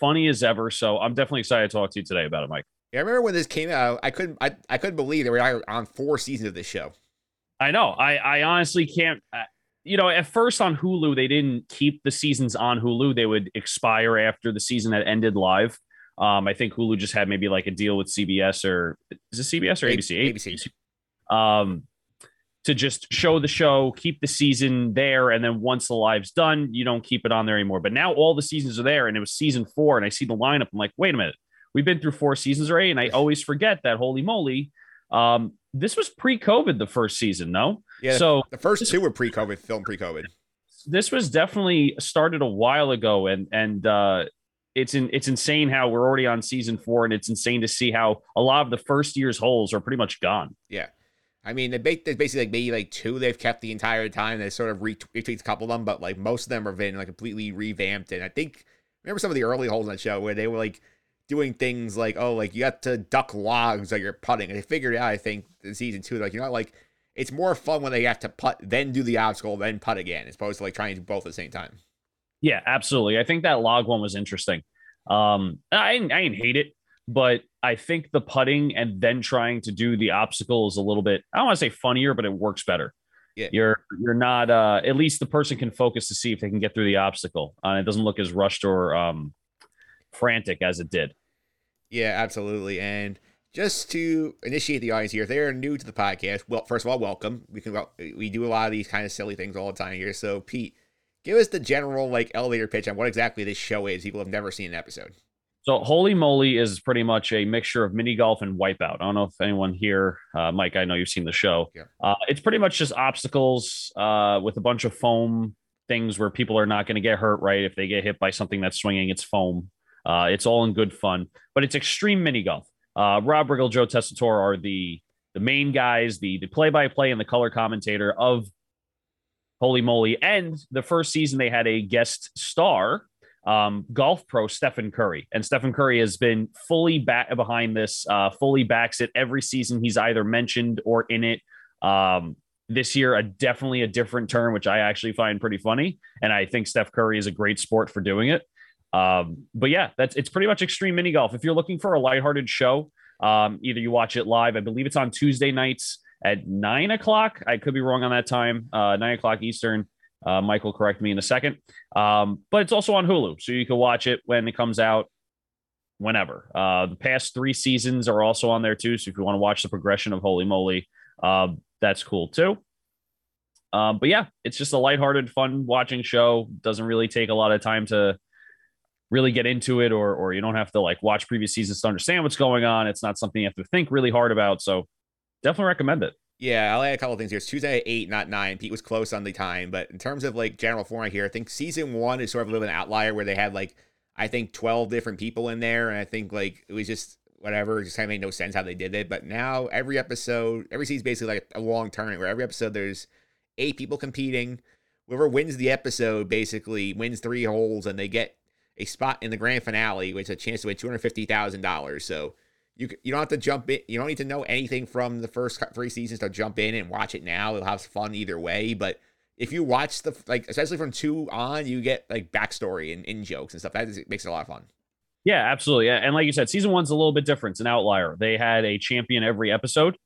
funny as ever. So I'm definitely excited to talk to you today about it, Mike. Yeah, I remember when this came out. I couldn't. I, I couldn't believe that we are on four seasons of this show. I know. I I honestly can't. Uh, you know, at first on Hulu, they didn't keep the seasons on Hulu. They would expire after the season had ended live. Um, I think Hulu just had maybe like a deal with CBS or is it CBS or ABC? ABC. Um, to just show the show, keep the season there, and then once the live's done, you don't keep it on there anymore. But now all the seasons are there, and it was season four, and I see the lineup. I'm like, wait a minute, we've been through four seasons already, and I always forget that. Holy moly! Um, this was pre-COVID, the first season, no? Yeah. So the first two were pre-COVID, film pre-COVID. This was definitely started a while ago, and and uh, it's in, it's insane how we're already on season four, and it's insane to see how a lot of the first year's holes are pretty much gone. Yeah. I mean, they there's basically like maybe like two they've kept the entire time. They sort of retweaked a couple of them, but like most of them have been like completely revamped. And I think remember some of the early holes in that show where they were like doing things like, oh, like you have to duck logs like you're putting. And they figured out, I think, in season two, like you know, like it's more fun when they have to putt, then do the obstacle, then putt again, as opposed to like trying to do both at the same time. Yeah, absolutely. I think that log one was interesting. Um, I I didn't hate it, but I think the putting and then trying to do the obstacle is a little bit I don't want to say funnier, but it works better. Yeah. You're you're not uh at least the person can focus to see if they can get through the obstacle. Uh, it doesn't look as rushed or um frantic as it did. Yeah, absolutely. And just to initiate the audience here, if they're new to the podcast, well, first of all, welcome. We can we do a lot of these kind of silly things all the time here. So, Pete, give us the general like elevator pitch on what exactly this show is. People have never seen an episode. So Holy Moly is pretty much a mixture of mini golf and wipeout. I don't know if anyone here, uh, Mike, I know you've seen the show. Yeah. Uh, it's pretty much just obstacles uh, with a bunch of foam things where people are not going to get hurt, right? If they get hit by something that's swinging, it's foam. Uh, it's all in good fun, but it's extreme mini golf. Uh, Rob Riggle, Joe Tessitore are the the main guys, the the play by play and the color commentator of Holy Moly. And the first season they had a guest star um, golf pro Stephen Curry. And Stephen Curry has been fully back behind this, uh, fully backs it every season. He's either mentioned or in it. Um, this year, a definitely a different turn, which I actually find pretty funny. And I think Steph Curry is a great sport for doing it. Um, but yeah, that's it's pretty much extreme mini golf. If you're looking for a lighthearted show, um, either you watch it live. I believe it's on Tuesday nights at nine o'clock. I could be wrong on that time. Uh, nine o'clock Eastern. Uh, will correct me in a second. Um, but it's also on Hulu, so you can watch it when it comes out, whenever. Uh, the past three seasons are also on there too. So if you want to watch the progression of Holy Moly, uh, that's cool too. Um, but yeah, it's just a lighthearted, fun watching show. Doesn't really take a lot of time to really get into it, or or you don't have to like watch previous seasons to understand what's going on. It's not something you have to think really hard about. So definitely recommend it. Yeah, I'll add a couple of things here. It's Tuesday at eight, not nine. Pete was close on the time, but in terms of like general format here, I think season one is sort of a little bit of an outlier where they had like I think twelve different people in there, and I think like it was just whatever, just kind of made no sense how they did it. But now every episode, every season is basically like a long tournament where every episode there's eight people competing. Whoever wins the episode basically wins three holes, and they get a spot in the grand finale, which is a chance to win two hundred fifty thousand dollars. So you you don't have to jump in. You don't need to know anything from the first three seasons to jump in and watch it now. It'll have fun either way. But if you watch the like, especially from two on, you get like backstory and in jokes and stuff. That is, makes it a lot of fun. Yeah, absolutely. And like you said, season one's a little bit different. It's an outlier. They had a champion every episode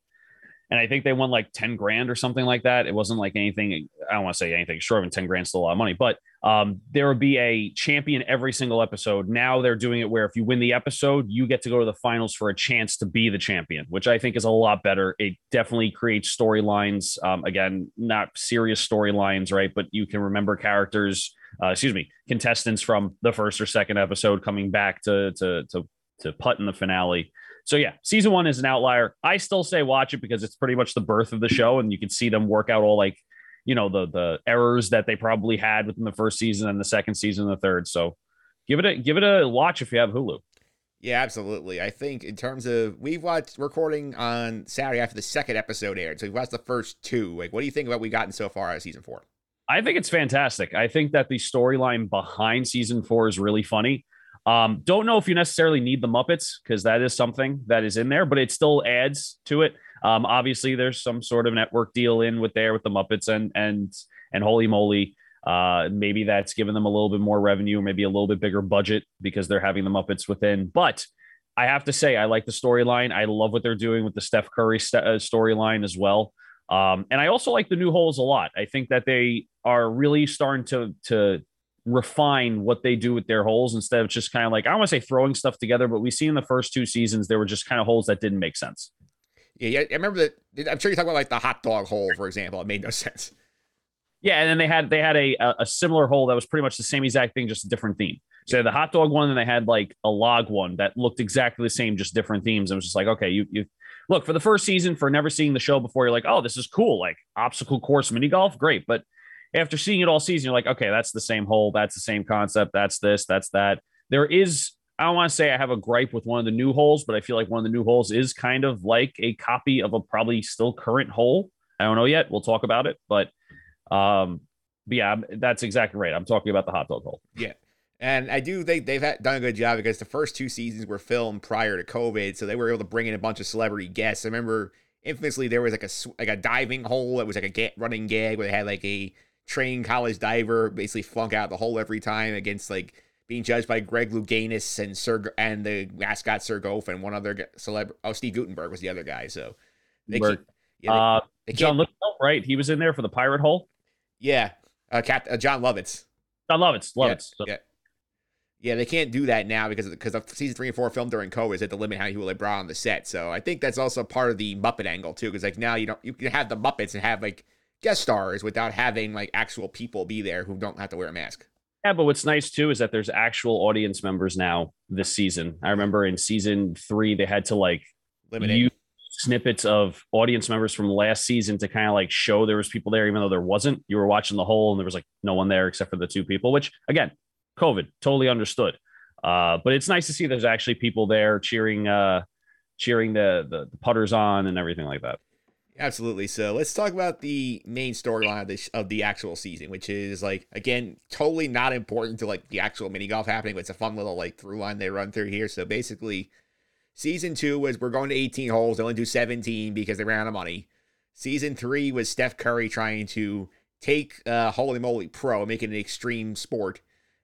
and I think they won like 10 grand or something like that. It wasn't like anything, I don't want to say anything short of 10 grand, still a lot of money, but um, there would be a champion every single episode. Now they're doing it where if you win the episode, you get to go to the finals for a chance to be the champion, which I think is a lot better. It definitely creates storylines. Um, again, not serious storylines, right? But you can remember characters uh, excuse me, contestants from the first or second episode coming back to to to to putt in the finale. So yeah, season one is an outlier. I still say watch it because it's pretty much the birth of the show, and you can see them work out all like you know the the errors that they probably had within the first season and the second season and the third. So give it a give it a watch if you have Hulu. Yeah, absolutely. I think in terms of we've watched recording on Saturday after the second episode aired, so we've watched the first two. Like, what do you think about what we gotten so far out of season four? I think it's fantastic. I think that the storyline behind season four is really funny. Um, don't know if you necessarily need the Muppets because that is something that is in there, but it still adds to it. Um, obviously, there's some sort of network deal in with there with the Muppets and and and Holy Moly. Uh, maybe that's given them a little bit more revenue, maybe a little bit bigger budget because they're having the Muppets within. But I have to say, I like the storyline. I love what they're doing with the Steph Curry st- uh, storyline as well. Um, and I also like the new holes a lot. I think that they are really starting to to refine what they do with their holes instead of just kind of like I don't want to say throwing stuff together, but we see in the first two seasons there were just kind of holes that didn't make sense. Yeah, I remember that. I'm sure you talk about like the hot dog hole, for example. It made no sense. Yeah, and then they had they had a a similar hole that was pretty much the same exact thing, just a different theme. So yeah. the hot dog one, and they had like a log one that looked exactly the same, just different themes. And it was just like, okay, you you look for the first season for never seeing the show before. You're like, oh, this is cool, like obstacle course mini golf, great. But after seeing it all season, you're like, okay, that's the same hole, that's the same concept, that's this, that's that. There is, I don't want to say I have a gripe with one of the new holes, but I feel like one of the new holes is kind of like a copy of a probably still current hole. I don't know yet. We'll talk about it, but um, but yeah, that's exactly right. I'm talking about the hot dog hole. Yeah. And I do think they've had, done a good job because the first two seasons were filmed prior to COVID, so they were able to bring in a bunch of celebrity guests. I remember infamously there was like a like a diving hole that was like a running gag where they had like a trained college diver basically flunk out the hole every time against like being judged by Greg Louganis and Sir and the mascot Sir Golf and one other celebrity. Oh, Steve Guttenberg was the other guy. So they, keep, yeah, they, uh, they John Lithgow, right? He was in there for the pirate hole. Yeah, uh, Cap, uh, Jon Lovitz. Jon Lovitz, Lovitz. Yeah, yeah. Yeah, they can't do that now because because of season three and four filmed during COVID is at the limit how people they brought on the set. So I think that's also part of the Muppet angle too, because like now you don't you can have the Muppets and have like guest stars without having like actual people be there who don't have to wear a mask. Yeah, but what's nice too is that there's actual audience members now this season. I remember in season three they had to like limit use snippets of audience members from last season to kind of like show there was people there, even though there wasn't. You were watching the whole and there was like no one there except for the two people, which again, COVID, totally understood. Uh, but it's nice to see there's actually people there cheering, uh, cheering the, the, the putters on and everything like that. Absolutely. So let's talk about the main storyline of the, of the actual season, which is like again totally not important to like the actual mini golf happening, but it's a fun little like through line they run through here. So basically, Season two was we're going to 18 holes, they only do 17 because they ran out of money. Season three was Steph Curry trying to take uh, Holy Moly Pro making an extreme sport.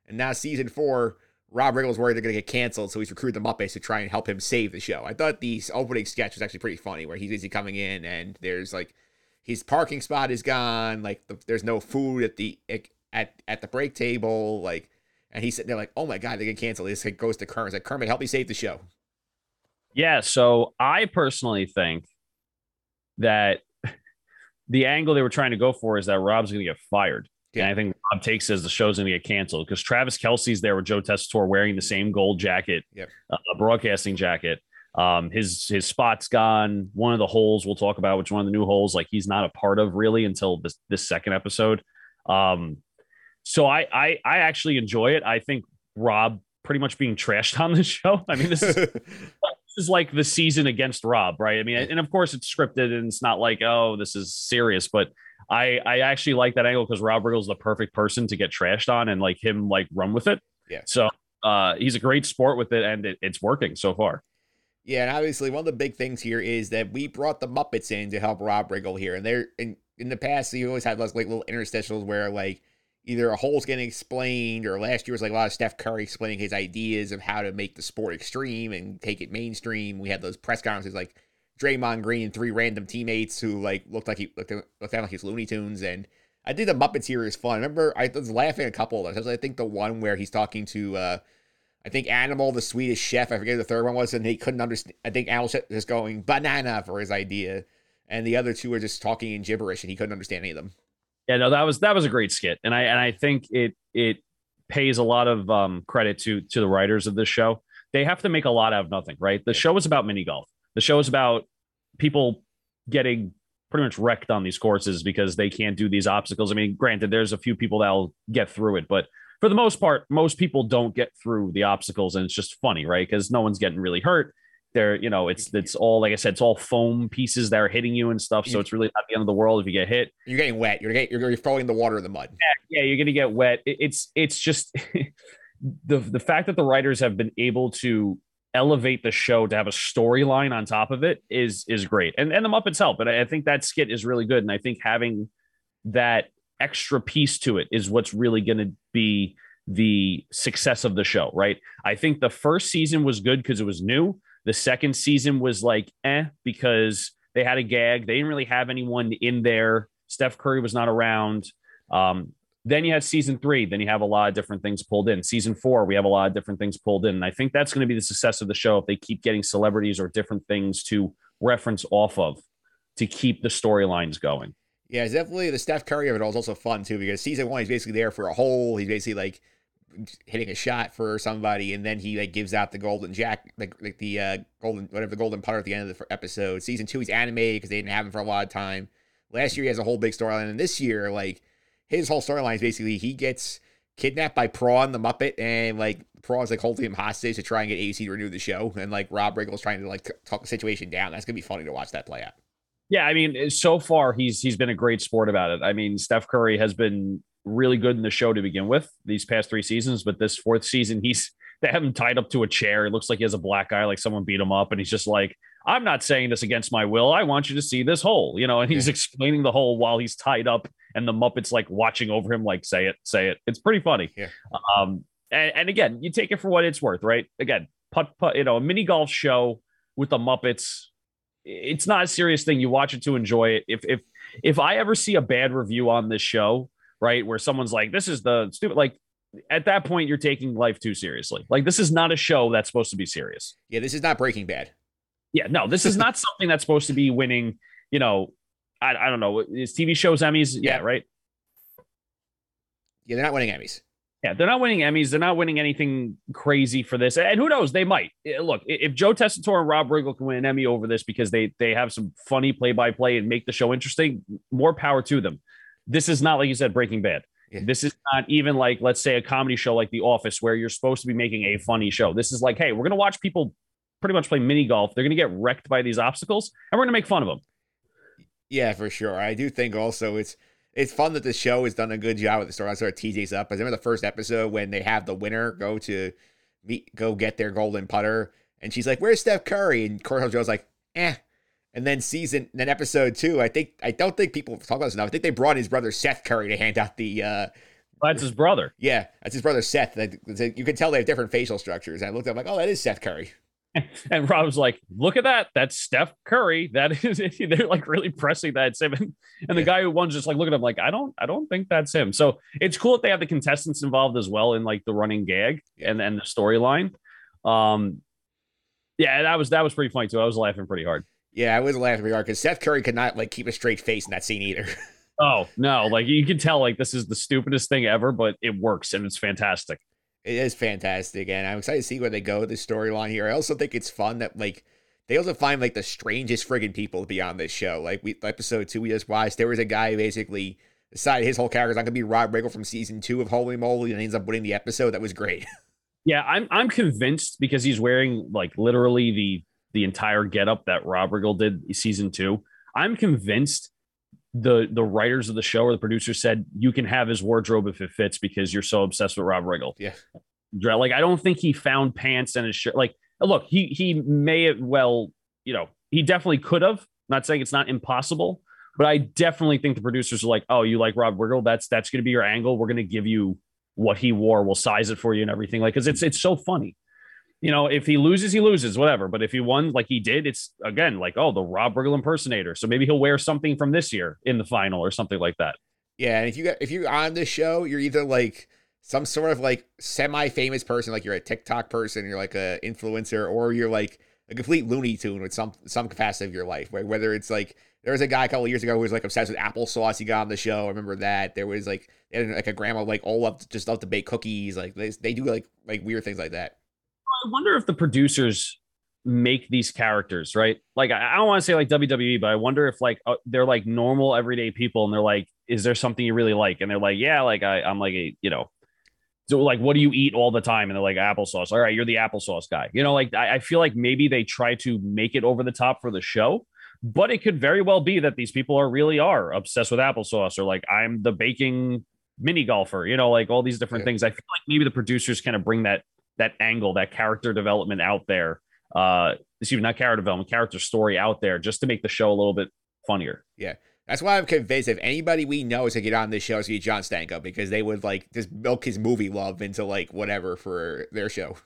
And now season four, Rob Riggle Riggle's worried they're going to get canceled, so he's recruited the Muppets to try and help him save the show. I thought the opening sketch was actually pretty funny, where he's busy coming in and there's like his parking spot is gone, like the, there's no food at the at at the break table, like, and he's sitting there like, oh my god, they get canceled. This goes to Kermit. Like Kermit, help me save the show. Yeah. So I personally think that the angle they were trying to go for is that Rob's going to get fired. Yeah. And I think Rob takes as the show's going to get canceled because Travis Kelce's there with Joe Tessitore wearing the same gold jacket, yep. uh, broadcasting jacket. Um, his his spot's gone. One of the holes we'll talk about, which one of the new holes, like he's not a part of really until this this second episode. Um, so I I I actually enjoy it. I think Rob pretty much being trashed on this show. I mean, this is this is like the season against Rob, right? I mean, and of course it's scripted and it's not like, oh, this is serious, but I I actually like that angle because Rob Riggle's the perfect person to get trashed on and like him like run with it. Yeah. So uh he's a great sport with it and it, it's working so far. Yeah, and obviously one of the big things here is that we brought the Muppets in to help Rob Riggle here, and they're in in the past you always had those like little interstitials where like either a hole's getting explained or last year was like a lot of Steph Curry explaining his ideas of how to make the sport extreme and take it mainstream. We had those press conferences like Draymond Green and three random teammates who like looked like he looked, looked like he's Looney Tunes and I think the Muppets here is fun. I remember I was laughing a couple of those. I think the one where he's talking to uh I think Animal, the Swedish chef, I forget the third one was, and he couldn't understand. I think Animal was going banana for his idea, and the other two were just talking in gibberish, and he couldn't understand any of them. Yeah, no, that was that was a great skit, and I and I think it it pays a lot of um, credit to to the writers of this show. They have to make a lot out of nothing, right? The show is about mini golf. The show is about people getting pretty much wrecked on these courses because they can't do these obstacles. I mean, granted, there's a few people that'll get through it, but for the most part, most people don't get through the obstacles, and it's just funny, right? Because no one's getting really hurt. They're, you know, it's it's all like I said, it's all foam pieces that are hitting you and stuff. So it's really not the end of the world if you get hit. You're getting wet. You're getting, you're throwing the water in the mud. Yeah, you're gonna get wet. It- It's it's just the the fact that the writers have been able to elevate the show to have a storyline on top of it is is great. And and the Muppets help. And I I think that skit is really good. And I think having that extra piece to it is what's really going to be the success of the show, right? I think the first season was good because it was new. The second season was like eh because they had a gag. They didn't really have anyone in there. Steph Curry was not around. Um, then you have season three. Then you have a lot of different things pulled in. Season four, we have a lot of different things pulled in. And I think that's going to be the success of the show if they keep getting celebrities or different things to reference off of to keep the storylines going. Yeah, it's definitely the Steph Curry of it all is also fun too because season one he's basically there for a hole. He's basically like hitting a shot for somebody, and then he like gives out the golden jack, like like the uh, golden whatever the golden putter at the end of the episode. Season two he's animated because they didn't have him for a lot of time. Last year he has a whole big storyline, and this year like his whole storyline is basically he gets kidnapped by Prawn the Muppet, and like Prawn's like holding him hostage to try and get AC to renew the show, and like Rob Riggle's trying to like t- talk the situation down. That's gonna be funny to watch that play out. Yeah, I mean, so far he's he's been a great sport about it. I mean, Steph Curry has been really good in the show to begin with these past three seasons, but this fourth season he's they have him tied up to a chair. It looks like he has a black eye, like someone beat him up, and he's just like, "I'm not saying this against my will. I want you to see this hole," you know. And he's explaining the hole while he's tied up, and the Muppets like watching over him, like, "Say it, say it." It's pretty funny. Yeah. Um, and, and again, you take it for what it's worth, right? Again, putt putt, you know, a mini golf show with the Muppets it's not a serious thing. You watch it to enjoy it. If if if I ever see a bad review on this show, right, where someone's like, "This is the stupid," like at that point you're taking life too seriously. Like this is not a show that's supposed to be serious. Yeah, this is not Breaking Bad. Yeah, no, this is not something that's supposed to be winning. You know, I, I don't know. Is TV shows Emmys? Yeah, Yeah. right. Yeah, they're not winning Emmys. Yeah, they're not winning Emmys. They're not winning anything crazy for this. And who knows? They might. Eh, Look, if Joe Tessitore and Rob Riggle can win an Emmy over this because they they have some funny play by play and make the show interesting, more power to them. This is not like you said Breaking Bad. Yeah. This is not even like let's say a comedy show like The Office where you're supposed to be making a funny show. This is like, hey, we're gonna watch people pretty much play mini golf. They're gonna get wrecked by these obstacles, and we're gonna make fun of them. Yeah, for sure. I do think also it's it's fun that the show has done a good job with the story. I sort of TJ's up. I remember the first episode when they have the winner go to meet, go get their golden putter, and she's like, "Where's Steph Curry?" And Corey Joe's like, "Eh." And then season, then episode two, I think I don't think people talk about this enough. I think they brought his brother Seth Curry to hand out the. uh That's his brother. Yeah, that's his brother Seth. You can tell they have different facial structures. I looked up like, oh, that is Seth Curry. And Rob's like, look at that. That's Steph Curry. That is they're like really pressing that it's him. And, and the guy who won's just like looking at him like, I don't I don't think that's him. So it's cool that they have the contestants involved as well in like the running gag and, and the storyline. Um yeah, that was that was pretty funny too. I was laughing pretty hard. Yeah, I was laughing pretty hard because Steph Curry could not like keep a straight face in that scene either. Oh no, like you can tell like this is the stupidest thing ever, but it works and it's fantastic. It is fantastic, and I'm excited to see where they go with this storyline here. I also think it's fun that like they also find like the strangest friggin' people to be on this show. Like we episode two we just watched, there was a guy who basically decided his whole character is not gonna be Rob Riggle from season two of Holy Moly, and ends up winning the episode. That was great. Yeah, I'm I'm convinced because he's wearing like literally the the entire getup that Rob Riggle did season two. I'm convinced the the writers of the show or the producers said you can have his wardrobe if it fits because you're so obsessed with Rob Riggle. Yeah. Like I don't think he found pants and his shirt. Like look, he he may have well, you know, he definitely could have. Not saying it's not impossible, but I definitely think the producers are like, oh, you like Rob Riggle? That's that's going to be your angle. We're going to give you what he wore. We'll size it for you and everything. Like, because it's it's so funny. You know, if he loses, he loses, whatever. But if he won, like he did, it's again like, oh, the Rob Riggle impersonator. So maybe he'll wear something from this year in the final or something like that. Yeah, and if you got if you're on this show, you're either like some sort of like semi-famous person, like you're a TikTok person, you're like a influencer, or you're like a complete Looney Tune with some some capacity of your life. Right? Whether it's like there was a guy a couple years ago who was like obsessed with applesauce. He got on the show. I remember that. There was like like a grandma like all up just love to bake cookies. Like they they do like like weird things like that. I wonder if the producers make these characters right. Like I don't want to say like WWE, but I wonder if like uh, they're like normal everyday people, and they're like, "Is there something you really like?" And they're like, "Yeah, like I, I'm like a you know." So like, what do you eat all the time? And they're like applesauce. All right, you're the applesauce guy. You know, like I, I feel like maybe they try to make it over the top for the show, but it could very well be that these people are really are obsessed with applesauce or like I'm the baking mini golfer. You know, like all these different Yeah. things. I feel like maybe the producers kind of bring that that angle, that character development out there. Uh, excuse me, not character development, character story out there, just to make the show a little bit funnier. Yeah. That's why I'm convinced if anybody we know is to get on this show, it's be John Stanko because they would like just milk his movie love into like whatever for their show.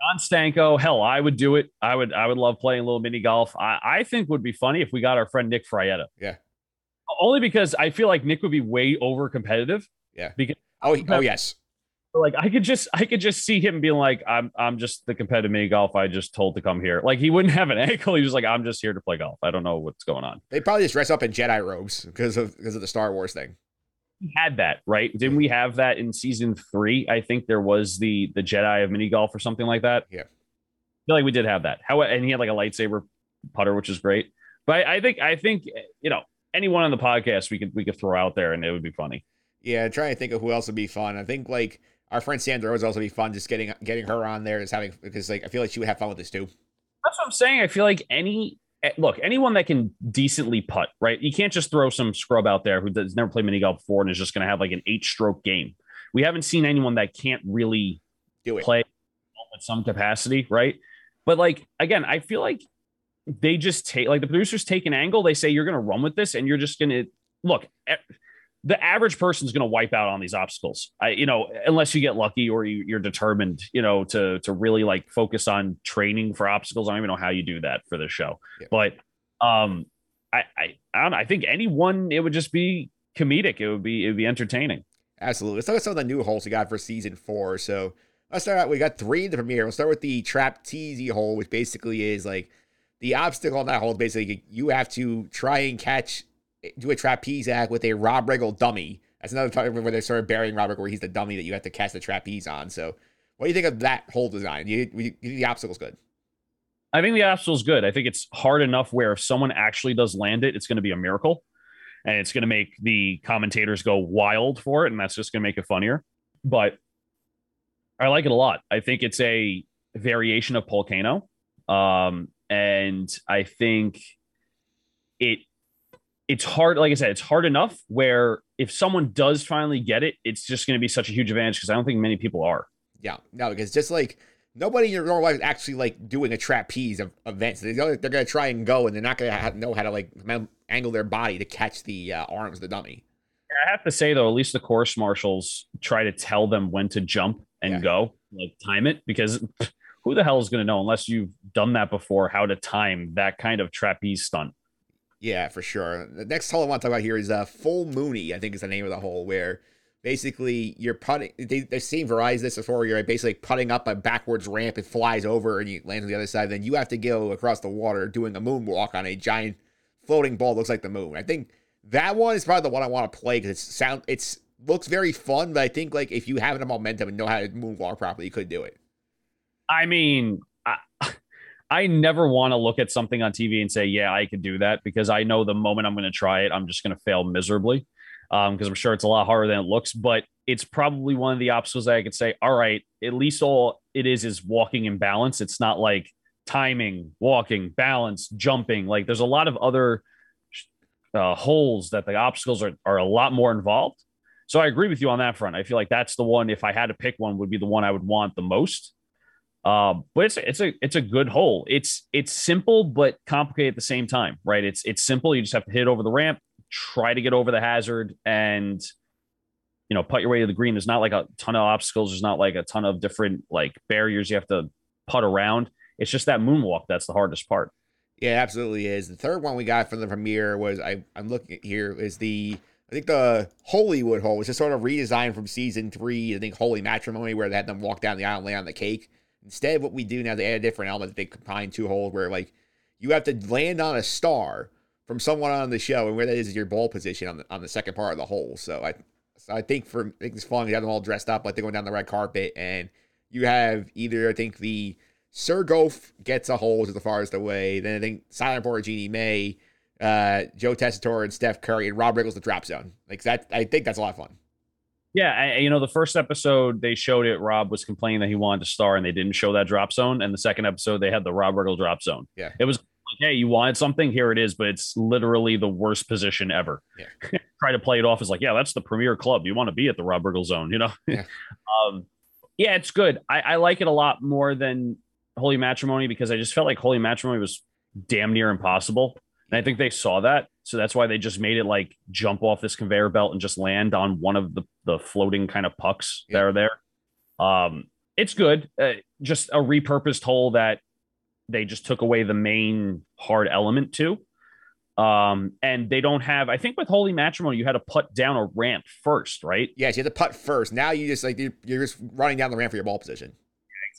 John Stanko, hell, I would do it. I would, I would love playing a little mini golf. I, I think would be funny if we got our friend Nick Frietta. Yeah. Only because I feel like Nick would be way over competitive. Yeah. Because Oh, oh yes. Like I could just, I could just see him being like, I'm, I'm just the competitive mini golf I just told to come here. Like he wouldn't have an ankle. He was like, I'm just here to play golf. I don't know what's going on. They probably just dress up in Jedi robes because of because of the Star Wars thing. We had that right. Didn't we have that in season three? I think there was the the Jedi of mini golf or something like that. Yeah. I feel like we did have that. How and he had like a lightsaber putter, which is great. But I, I think I think you know anyone on the podcast we could we could throw out there and it would be funny. Yeah, trying to think of who else would be fun. I think like our friend Sandra would also be fun just getting getting her on there is having because like I feel like she would have fun with this too. That's what I'm saying. I feel like any eh, look anyone that can decently putt, right? You can't just throw some scrub out there who has never played mini golf before and is just going to have like an eight stroke game. We haven't seen anyone that can't really Do it. play at some capacity, right? But like again, I feel like they just take like the producers take an angle. They say you're going to run with this, and you're just going to look. The average person is going to wipe out on these obstacles. I, you know, unless you get lucky or you, you're determined, you know, to to really like focus on training for obstacles. I don't even know how you do that for this show, Yeah. but um, I I I don't know. I think anyone it would just be comedic. It would be it would be entertaining. Absolutely. Let's look at some of the new holes we got for season four. So let's start out. We got three in the premiere. We'll start with the trap teasy hole, which basically is like the obstacle on that hole basically you have to try and catch, do a trapeze act with a Rob Riggle dummy. That's another time where they started burying Rob Riggle, where he's the dummy that you have to cast the trapeze on. So what do you think of that whole design? You, you, the obstacle's good? I think the obstacle's good. I think it's hard enough where if someone actually does land it, it's going to be a miracle. And it's going to make the commentators go wild for it. And that's just going to make it funnier. But I like it a lot. I think it's a variation of Volcano. Um, and I think it it's hard, like I said, it's hard enough where if someone does finally get it, it's just going to be such a huge advantage because I don't think many people are. Yeah, no, because just like nobody in your normal life is actually like doing a trapeze of events. They're, gonna- they're gonna try and go, and they're not gonna know how to like angle their body to catch the uh, arms of the dummy. I have to say though, at least the course marshals try to tell them when to jump and Yeah. go, like time it, because who the hell is going to know unless you've done that before how to time that kind of trapeze stunt? Yeah, for sure. The next hole I want to talk about here is uh, Full Mooney, I think is the name of the hole, where basically you're putting, they, they've seen Verizon this before, you're basically putting up a backwards ramp, it flies over and you land on the other side. Then you have to go across the water doing a moonwalk on a giant floating ball looks like the moon. I think that one is probably the one I want to play because it's sound, it's looks very fun, but I think like if you have the momentum and know how to moonwalk properly, you could do it. I mean, I, I never want to look at something on TV and say, yeah, I could do that because I know the moment I'm going to try it, I'm just going to fail miserably. Um, because I'm sure it's a lot harder than it looks, but it's probably one of the obstacles that I could say, all right, at least all it is is walking in balance. It's not like timing, walking, balance, jumping. Like there's a lot of other uh, holes that the obstacles are, are a lot more involved. So I agree with you on that front. I feel like that's the one, if I had to pick one, would be the one I would want the most. Um, but it's it's a it's a good hole. It's it's simple but complicated at the same time, right? It's it's simple. You just have to hit over the ramp, try to get over the hazard, and you know, putt your way to the green. There's not like a ton of obstacles. There's not like a ton of different like barriers you have to putt around. It's just that moonwalk that's the hardest part. Yeah, absolutely is. The third one we got from the premiere was I I'm looking at here is the I think the Hollywood hole was just sort of redesigned from season three. I think Holy Matrimony where they had them walk down the aisle and lay on the cake. Instead, of what we do now, they add a different element. They combine two holes where like you have to land on a star from someone on the show, and where that is is your ball position on the on the second part of the hole. So I, so I think for I think it's fun. You have them all dressed up like they're going down the red carpet, and you have either I think the Sir Golf gets a hole to the farthest away. Then I think Silent Jeannie May, uh, Joe Tessitore, and Steph Curry, and Rob Riggles the drop zone. Like that, I think that's a lot of fun. Yeah, I, you know, the first episode they showed it. Rob was complaining that he wanted to star, and they didn't show that drop zone. And the second episode, they had the Rob Riggle drop zone. Yeah, it was like, hey, you wanted something, here it is, but it's literally the worst position ever. Yeah. Try to play it off as like, yeah, that's the premier club. You want to be at the Rob Riggle zone, you know? Yeah, um, yeah, it's good. I, I like it a lot more than Holy Matrimony because I just felt like Holy Matrimony was damn near impossible. And I think they saw that. So that's why they just made it like jump off this conveyor belt and just land on one of the, the floating kind of pucks Yeah. that are there. Um, it's good. Uh, just a repurposed hole that they just took away the main hard element to. Um, and they don't have, I think with Holy Matrimony, you had to put down a ramp first, right? Yes, you had to putt first. Now you just like you're, you're just running down the ramp for your ball position.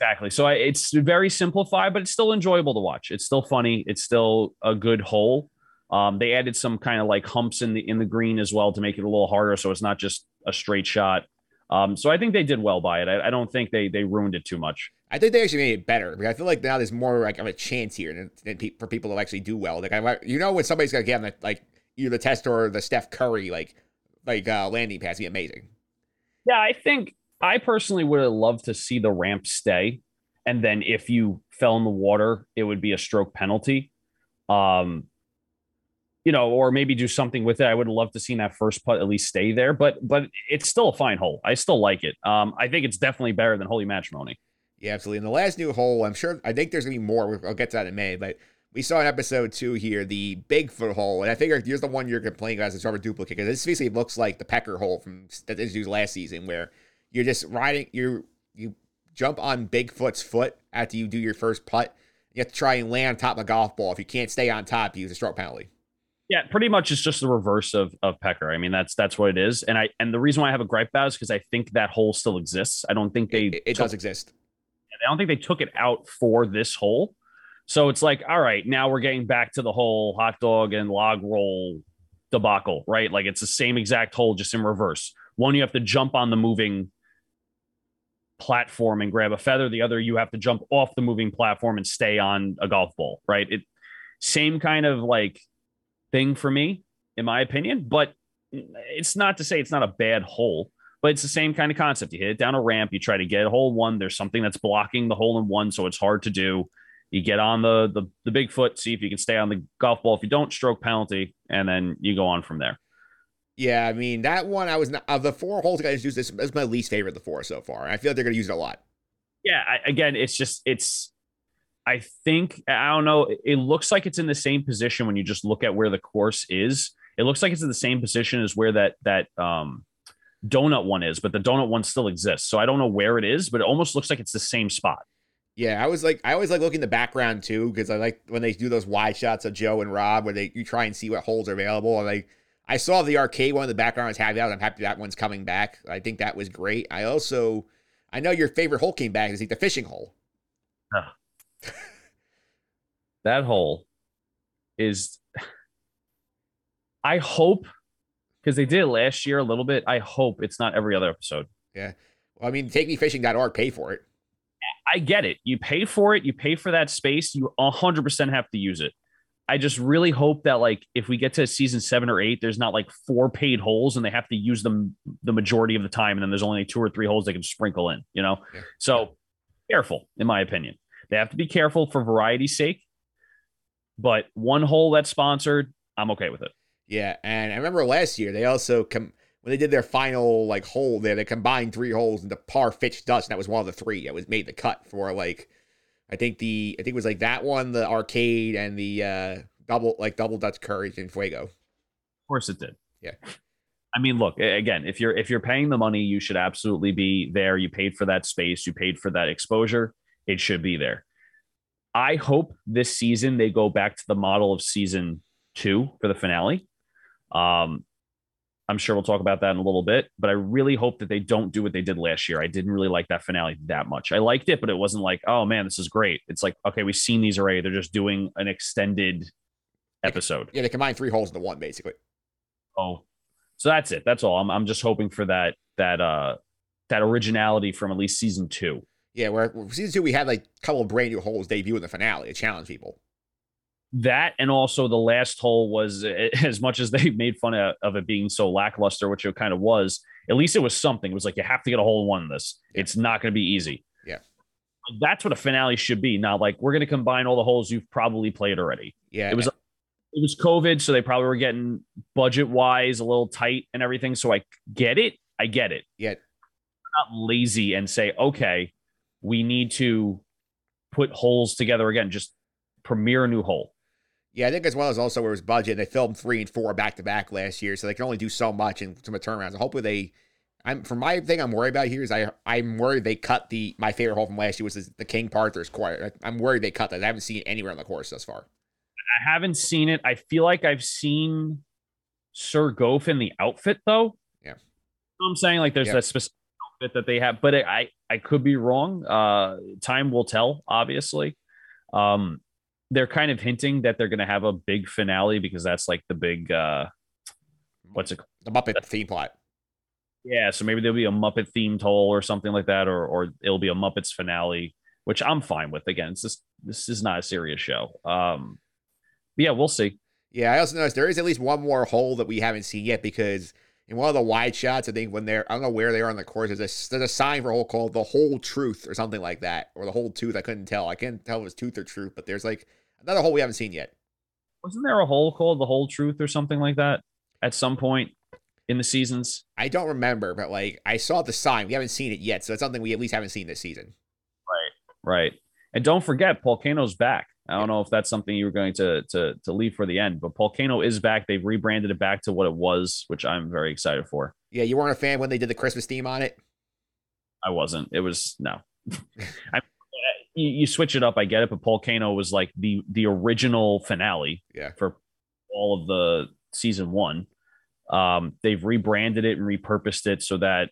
Exactly. So I, it's very simplified, but it's still enjoyable to watch. It's still funny. It's still a good hole. Um, they added some kind of like humps in the in the green as well to make it a little harder, so it's not just a straight shot. Um, so I think they did well by it. I, I don't think they they ruined it too much. I think they actually made it better because I feel like now there's more like of a chance here than, than pe- for people to actually do well. Like I, you know, when somebody's gonna get on the, like either the test or the Steph Curry like like uh, landing pass, be amazing. Yeah, I think I personally would have loved to see the ramp stay, and then if you fell in the water, it would be a stroke penalty. Um, you know, or maybe do something with it. I would have loved to seen that first putt at least stay there, but but it's still a fine hole. I still like it. Um, I think it's definitely better than Holy Matrimony. Yeah, absolutely. And the last new hole, I'm sure, I think there's gonna be more. I'll get to that in May, but we saw in episode two here the Bigfoot hole, and I figure here's the one you're complaining about as a sort of duplicate because this basically looks like the Pecker hole from that they used last season, where you're just riding, you you jump on Bigfoot's foot after you do your first putt. You have to try and land on top of a golf ball. If you can't stay on top, you use a stroke penalty. Yeah, pretty much it's just the reverse of of Pecker. I mean, that's that's what it is. And I and the reason why I have a gripe about it is because I think that hole still exists. I don't think they It, it took- does exist. I don't think they took it out for this hole. So it's like, all right, now we're getting back to the whole hot dog and log roll debacle, right? Like it's the same exact hole, just in reverse. One, you have to jump on the moving platform and grab a feather. The other, you have to jump off the moving platform and stay on a golf ball, right? It same kind of like thing for me, in my opinion. But it's not to say it's not a bad hole but it's the same kind of concept. You hit it down a ramp, you try to get a hole one. There's something that's blocking the hole in one, so it's hard to do. You get on the the the Bigfoot, see if you can stay on the golf ball. If you don't, stroke penalty, and then you go on from there. Yeah, I mean that one. I was not of the four holes guys use this. This is my least favorite of the four so far. I feel like they're gonna use it a lot. Yeah, I, again, it's just it's. I think I don't know. It, looks like it's in the same position when you just look at where the course is. It looks like it's in the same position as where that that um donut one is, but the donut one still exists. So I don't know where it is, but it almost looks like it's the same spot. Yeah, I was like, I always like looking in the background too because I like when they do those wide shots of Joe and Rob where they you try and see what holes are available. And like, I saw the arcade one in the background. I was happy that. I'm happy that one's coming back. I think that was great. I also, I know your favorite hole came back. Is the fishing hole. that hole is I hope because they did it last year a little bit. I hope it's not every other episode. Yeah. Well, I mean, take takemefishing.org pay for it. I get it. You pay for it, you pay for that space, you 100% have to use it. I just really hope that like if we get to season 7 or 8 there's not like four paid holes and they have to use them the majority of the time and then there's only two or three holes they can sprinkle in, you know? Yeah. So careful in my opinion. They have to be careful for variety's sake. But one hole that's sponsored, I'm okay with it. Yeah, and I remember last year they also come when they did their final like hole there, they combined three holes into par Fitch Dust, and that was one of the three that was made the cut for like I think the I think it was like that one, the arcade, and the uh double like double Dutch Courage and Fuego. Of course it did. Yeah. I mean, look, again, if you're if you're paying the money, you should absolutely be there. You paid for that space, you paid for that exposure. It should be there. I hope this season they go back to the model of season two for the finale. Um, I'm sure we'll talk about that in a little bit, but I really hope that they don't do what they did last year. I didn't really like that finale that much. I liked it, but it wasn't like, oh man, this is great. It's like, okay, we've seen these already. They're just doing an extended episode. Yeah, they combine three holes into one, basically. Oh, so that's it. That's all. I'm, I'm just hoping for that, that, uh, that originality from at least season two. Yeah, where, season two we had like a couple of brand new holes debut in the finale to challenge people. That and also the last hole was as much as they made fun of, of it being so lackluster, which it kind of was. At least it was something. It was like you have to get a hole in one in this. It's not going to be easy. Yeah. That's what a finale should be. Not like we're going to combine all the holes you've probably played already. Yeah, It was it was COVID, so they probably were getting budget wise a little tight and everything. So I get it. I get it. Yeah. Not lazy and say, okay, we need to put holes together again. Just premiere a new hole. Yeah, I think as well as also where it was budget. They filmed three and four back to back last year, so they can only do so much in some of the turnarounds. Hopefully they. I'm for my thing. I'm worried about here is I I'm worried they cut the my favorite hole from last year was the, the King Parthur's court. I'm worried they cut that. I haven't seen it anywhere on the course thus far. I haven't seen it. I feel like I've seen Sir Golf in the outfit though. Yeah. I'm saying like there's Yeah. that specific outfit that they have, but I I could be wrong. Uh, time will tell. Obviously, um, they're kind of hinting that they're going to have a big finale because that's like the big uh, what's it? called? The Muppet theme plot. Yeah, so maybe there'll be a Muppet themed hole or something like that, or or it'll be a Muppets finale, which I'm fine with. Again, it's just this is not a serious show. Um, yeah, we'll see. Yeah, I also noticed there is at least one more hole that we haven't seen yet because in one of the wide shots, I think when they're I don't know where they are on the course, there's a, there's a sign for a hole called the whole truth or something like that, or the whole tooth. I couldn't tell. I can't tell if it was tooth or truth, but there's like another hole we haven't seen yet. Wasn't there a hole called the whole truth or something like that at some point in the seasons? I don't remember, but like I saw the sign. We haven't seen it yet, so it's something we at least haven't seen this season. Right. Right. And don't forget, Volcano's back. I don't know if that's something you were going to to to leave for the end, but Volcano is back. They've rebranded it back to what it was, which I'm very excited for. Yeah, you weren't a fan when they did the Christmas theme on it. I wasn't. It was no. I, you, you switch it up, I get it, but Volcano was like the the original finale Yeah. for all of the season one. Um, they've rebranded it and repurposed it so that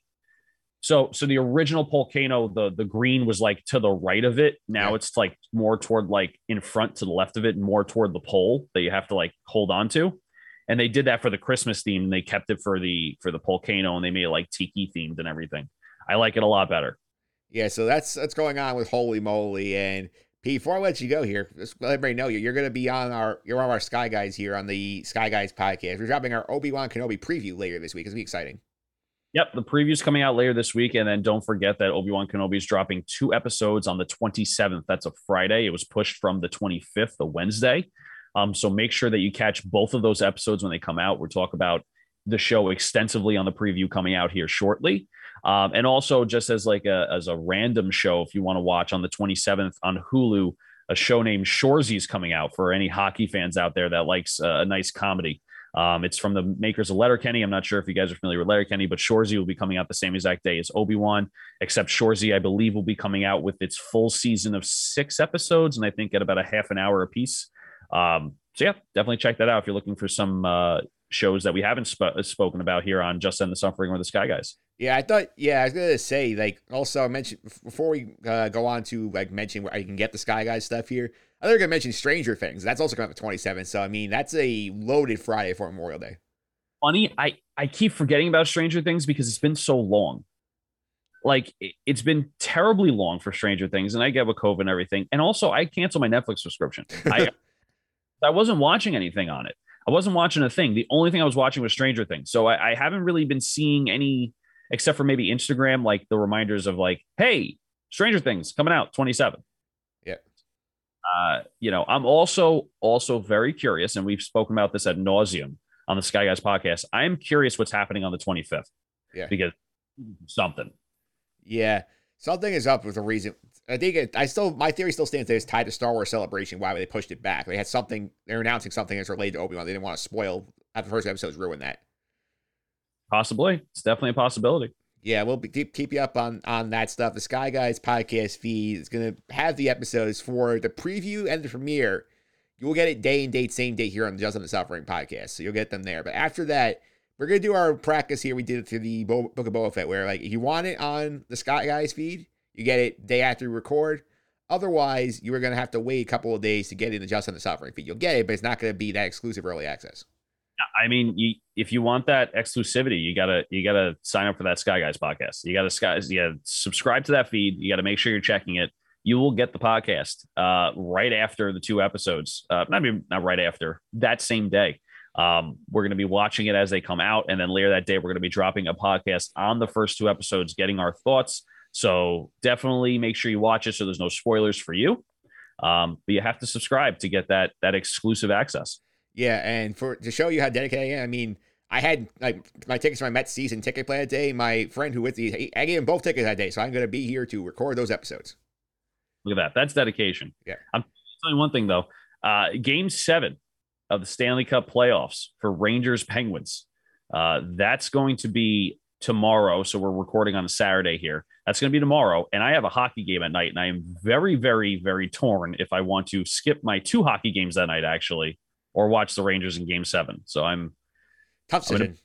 so so the original Volcano, the the green was like to the right of it. Now Yeah. it's like more toward like in front to the left of it, and more toward the pole that you have to like hold on to. And they did that for the Christmas theme, and they kept it for the for the Volcano, and they made it like tiki themed and everything. I like it a lot better. Yeah, so that's that's going on with Holey Moley. And Pete, before I let you go here, just let everybody know you. You're going to be on our you're of our Sky Guys here on the Sky Guys podcast. We're dropping our Obi Wan Kenobi preview later this week. It's gonna be exciting. Yep, the preview's coming out later this week, and then don't forget that Obi Wan Kenobi is dropping two episodes on the 27th. That's a Friday. It was pushed from the 25th, the Wednesday. Um, so make sure that you catch both of those episodes when they come out. We'll talk about the show extensively on the preview coming out here shortly. Um, and also just as like a as a random show, if you want to watch on the 27th on Hulu, a show named Shoresy is coming out for any hockey fans out there that likes a nice comedy. Um, it's from the makers of Letterkenny. I'm not sure if you guys are familiar with Letterkenny, but Shoresy will be coming out the same exact day as Obi Wan, except Shoresy, I believe, will be coming out with its full season of six episodes, and I think at about a half an hour apiece. Um, so yeah, definitely check that out if you're looking for some uh, shows that we haven't sp- spoken about here on Just End the Suffering or the Sky Guys. Yeah, I thought. Yeah, I was gonna say like also I mentioned before we uh, go on to like mention where I can get the Sky Guys stuff here. I we were gonna mention Stranger Things. That's also coming up the 27th. So I mean, that's a loaded Friday for Memorial Day. funny. I I keep forgetting about Stranger Things because it's been so long. Like it- it's been terribly long for Stranger Things, and I get with COVID and everything. And also, I canceled my Netflix subscription. I I wasn't watching anything on it. I wasn't watching a thing. The only thing I was watching was Stranger Things. So I, I haven't really been seeing any, except for maybe Instagram, like the reminders of like, hey, Stranger Things coming out 27. Yeah. Uh, you know, I'm also also very curious, and we've spoken about this at nauseum on the Sky Guys podcast. I am curious what's happening on the 25th. Yeah. Because something. Yeah, something is up with the reason. I think it, I still my theory still stands that it's tied to Star Wars Celebration. Why they pushed it back? They had something. They're announcing something that's related to Obi Wan. They didn't want to spoil after the first episode's ruin that. Possibly. It's definitely a possibility. Yeah, we'll be, keep you up on on that stuff. The Sky Guys podcast feed is gonna have the episodes for the preview and the premiere. You will get it day and date, same day here on the Just End the Suffering podcast. So you'll get them there. But after that, we're gonna do our practice here. We did it to the Bo- Book of Boba Fett, where like if you want it on the Sky Guys feed, you get it day after you record. Otherwise, you are gonna have to wait a couple of days to get in the Just End the Suffering feed. You'll get it, but it's not gonna be that exclusive early access. I mean, you, if you want that exclusivity, you gotta you gotta sign up for that Sky Guys podcast. You gotta Sky, you gotta subscribe to that feed. You gotta make sure you're checking it. You will get the podcast uh, right after the two episodes. Uh, not not right after that same day. Um, we're going to be watching it as they come out, and then later that day, we're going to be dropping a podcast on the first two episodes, getting our thoughts. So definitely make sure you watch it so there's no spoilers for you. Um, but you have to subscribe to get that that exclusive access. Yeah, and for to show you how dedicated I am, I mean, I had like my tickets for my Mets season ticket play that day. My friend who with the I gave him both tickets that day, so I'm going to be here to record those episodes. Look at that. That's dedication. Yeah. I'm telling you one thing though. Uh, game seven of the Stanley Cup playoffs for Rangers Penguins. Uh, that's going to be tomorrow. So we're recording on a Saturday here. That's going to be tomorrow. And I have a hockey game at night, and I am very, very, very torn if I want to skip my two hockey games that night, actually, or watch the Rangers in game seven. So I'm tough decision.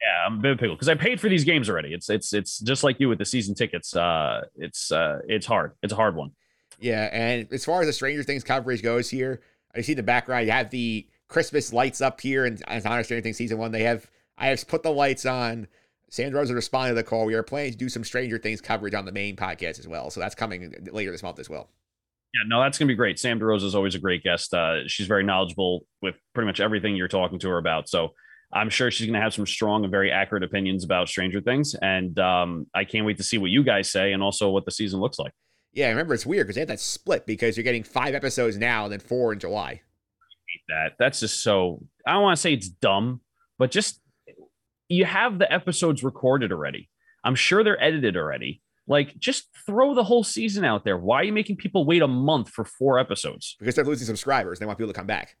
yeah, I'm a bit of pickle because I paid for these games already. It's it's it's just like you with the season tickets. Uh, it's uh, it's hard. It's a hard one. Yeah, and as far as the Stranger Things coverage goes here, I see the background. You have the Christmas lights up here, and as honor Stranger Things season one, they have I have put the lights on. Sam DeRosa responded to the call. We are planning to do some Stranger Things coverage on the main podcast as well, so that's coming later this month as well. Yeah, no, that's gonna be great. Sam DeRosa is always a great guest. Uh, she's very knowledgeable with pretty much everything you're talking to her about. So I'm sure she's gonna have some strong and very accurate opinions about Stranger Things, and um, I can't wait to see what you guys say and also what the season looks like. Yeah, remember it's weird because they had that split because you're getting five episodes now and then four in July. That that's just so. I don't want to say it's dumb, but just you have the episodes recorded already. I'm sure they're edited already. Like, just throw the whole season out there. Why are you making people wait a month for four episodes? Because they're losing subscribers. They want people to come back.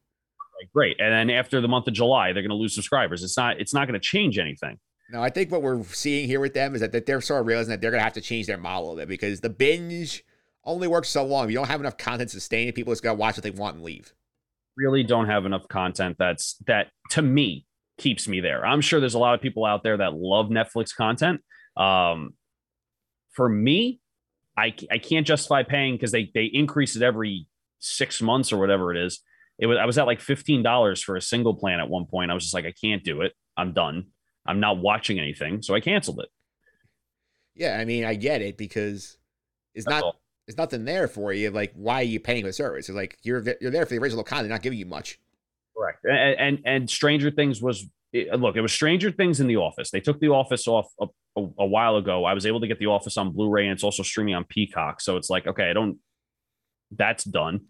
Like, great. And then after the month of July, they're going to lose subscribers. It's not. It's not going to change anything. No, I think what we're seeing here with them is that, that they're sort of realizing that they're going to have to change their model a bit because the binge only works so long. If you don't have enough content to sustain it, people just going to watch what they want and leave. Really don't have enough content that's that to me keeps me there. I'm sure there's a lot of people out there that love Netflix content. Um, for me, I, I can't justify paying because they they increase it every six months or whatever it is. It was I was at like fifteen dollars for a single plan at one point. I was just like, I can't do it. I'm done. I'm not watching anything, so I canceled it. Yeah, I mean, I get it because it's That's not all. there's nothing there for you. Like, why are you paying for the service? It's like you're you're there for the original content, not giving you much. Correct. And, and and Stranger Things was it- uh, look, it was Stranger Things in The Office. They took The Office off a, a, a while ago. I was able to get The Office on Blu-ray, and it's also streaming on Peacock. So it's like, okay, I don't. That's done.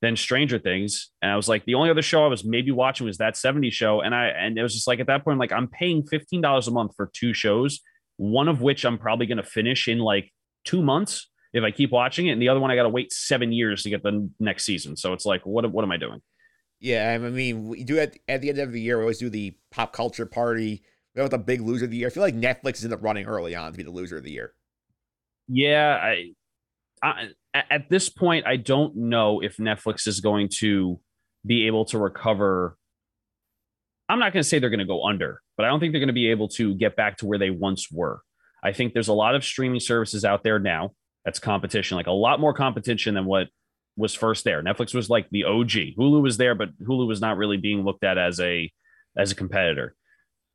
Then Stranger Things, and I was like, the only other show I was maybe watching was that 70s show, and I and it was just like at that point, like I'm paying fifteen dollars a month for two shows, one of which I'm probably going to finish in like two months if I keep watching it, and the other one I got to wait seven years to get the next season. So it's like, what what am I doing? Yeah, I mean, we do at at the end of the year, we always do the pop culture party. We have the big loser of the year. I feel like Netflix is in the running early on to be the loser of the year. Yeah, I at this point I don't know if Netflix is going to be able to recover. I'm not going to say they're going to go under, but I don't think they're going to be able to get back to where they once were. I think there's a lot of streaming services out there now that's competition, like a lot more competition than what was first there. Netflix was like the OG. Hulu was there, but Hulu was not really being looked at as a as a competitor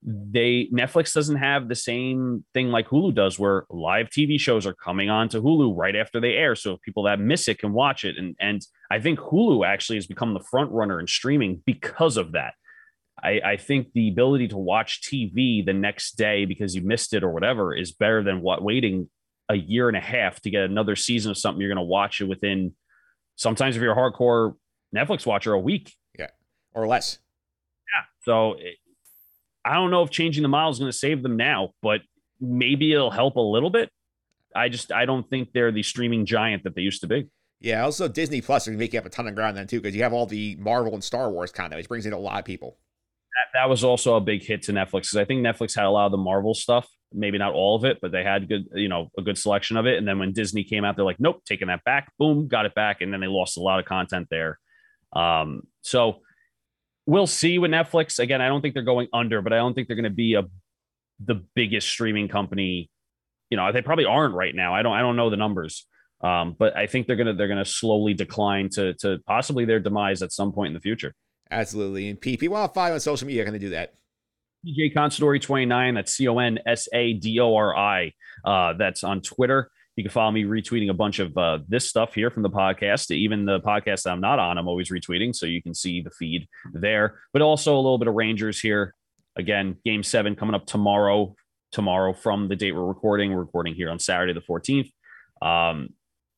they Netflix doesn't have the same thing like Hulu does, where live TV shows are coming on to Hulu right after they air, so people that miss it can watch it. And and I think Hulu actually has become the front runner in streaming because of that. I, I think the ability to watch TV the next day because you missed it or whatever is better than what waiting a year and a half to get another season of something you're going to watch it within. Sometimes if you're a hardcore Netflix watcher, a week. Yeah, or less. Yeah. So it, I don't know if changing the model is going to save them now, but maybe it'll help a little bit. I just I don't think they're the streaming giant that they used to be. Yeah, also Disney Plus is making up a ton of ground then too because you have all the Marvel and Star Wars content, which brings in a lot of people. That, that was also a big hit to Netflix because I think Netflix had a lot of the Marvel stuff, maybe not all of it, but they had good, you know, a good selection of it. And then when Disney came out, they're like, nope, taking that back. Boom, got it back, and then they lost a lot of content there. Um, so we'll see with Netflix. Again, I don't think they're going under, but I don't think they're going to be a the biggest streaming company. You know, they probably aren't right now. I don't I don't know the numbers. Um, but I think they're gonna they're gonna slowly decline to to possibly their demise at some point in the future. Absolutely. And PP, want to follow on social media, can they do that? PJ Consadori 29. That's C O N S A D O R I. Uh, that's on Twitter. You can follow me retweeting a bunch of uh, this stuff here from the podcast. Even the podcast that I'm not on, I'm always retweeting. So you can see the feed there. But also a little bit of Rangers here. Again, game seven coming up tomorrow. Tomorrow from the date we're recording. We're recording here on Saturday the 14th. Um,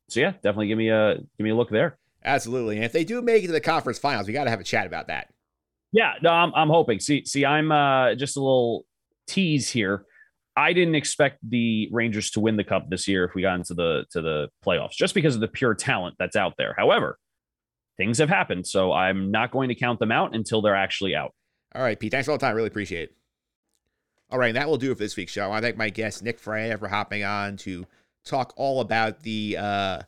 so yeah, definitely give me a give me a look there. Absolutely. And if they do make it to the conference finals, we got to have a chat about that. Yeah, no, I'm, I'm hoping. See, see, I'm uh, just a little tease here. I didn't expect the Rangers to win the cup this year if we got into the to the playoffs, just because of the pure talent that's out there. However, things have happened, so I'm not going to count them out until they're actually out. All right, Pete. Thanks for all the time. Really appreciate it. All right, and that will do it for this week's show. I want to thank my guest Nick Freya for hopping on to talk all about the uh,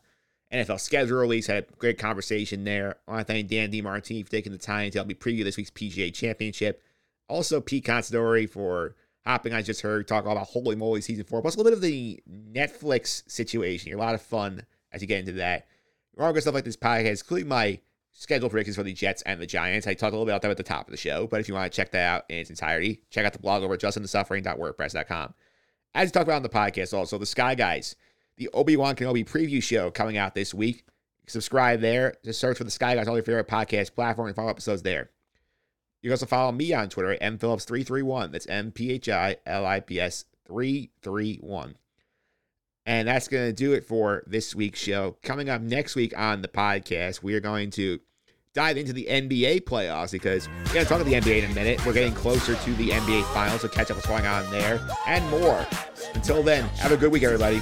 NFL schedule release. Had a great conversation there. I want to thank Dan DiMartini for taking the time to help me preview this week's PGA Championship. Also, Pete Consadori for hopping I Just heard talk all about Holey Moley season four, plus a little bit of the Netflix situation. A lot of fun as you get into that. More good stuff like this podcast, including my schedule predictions for the Jets and the Giants. I talked a little bit about that at the top of the show, but if you want to check that out in its entirety, check out the blog over at justendthesuffering.wordpress.com. As we talked about on the podcast, also the Sky Guys, the Obi Wan Kenobi preview show coming out this week. Subscribe there. Just search for the Sky Guys on all your favorite podcast platform and follow episodes there. You can also follow me on Twitter at mphillips331. That's M P H I L I P S 331. And that's going to do it for this week's show. Coming up next week on the podcast, we are going to dive into the NBA playoffs because we're going to talk about the NBA in a minute. We're getting closer to the NBA finals, so catch up what's going on there and more. Until then, have a good week, everybody.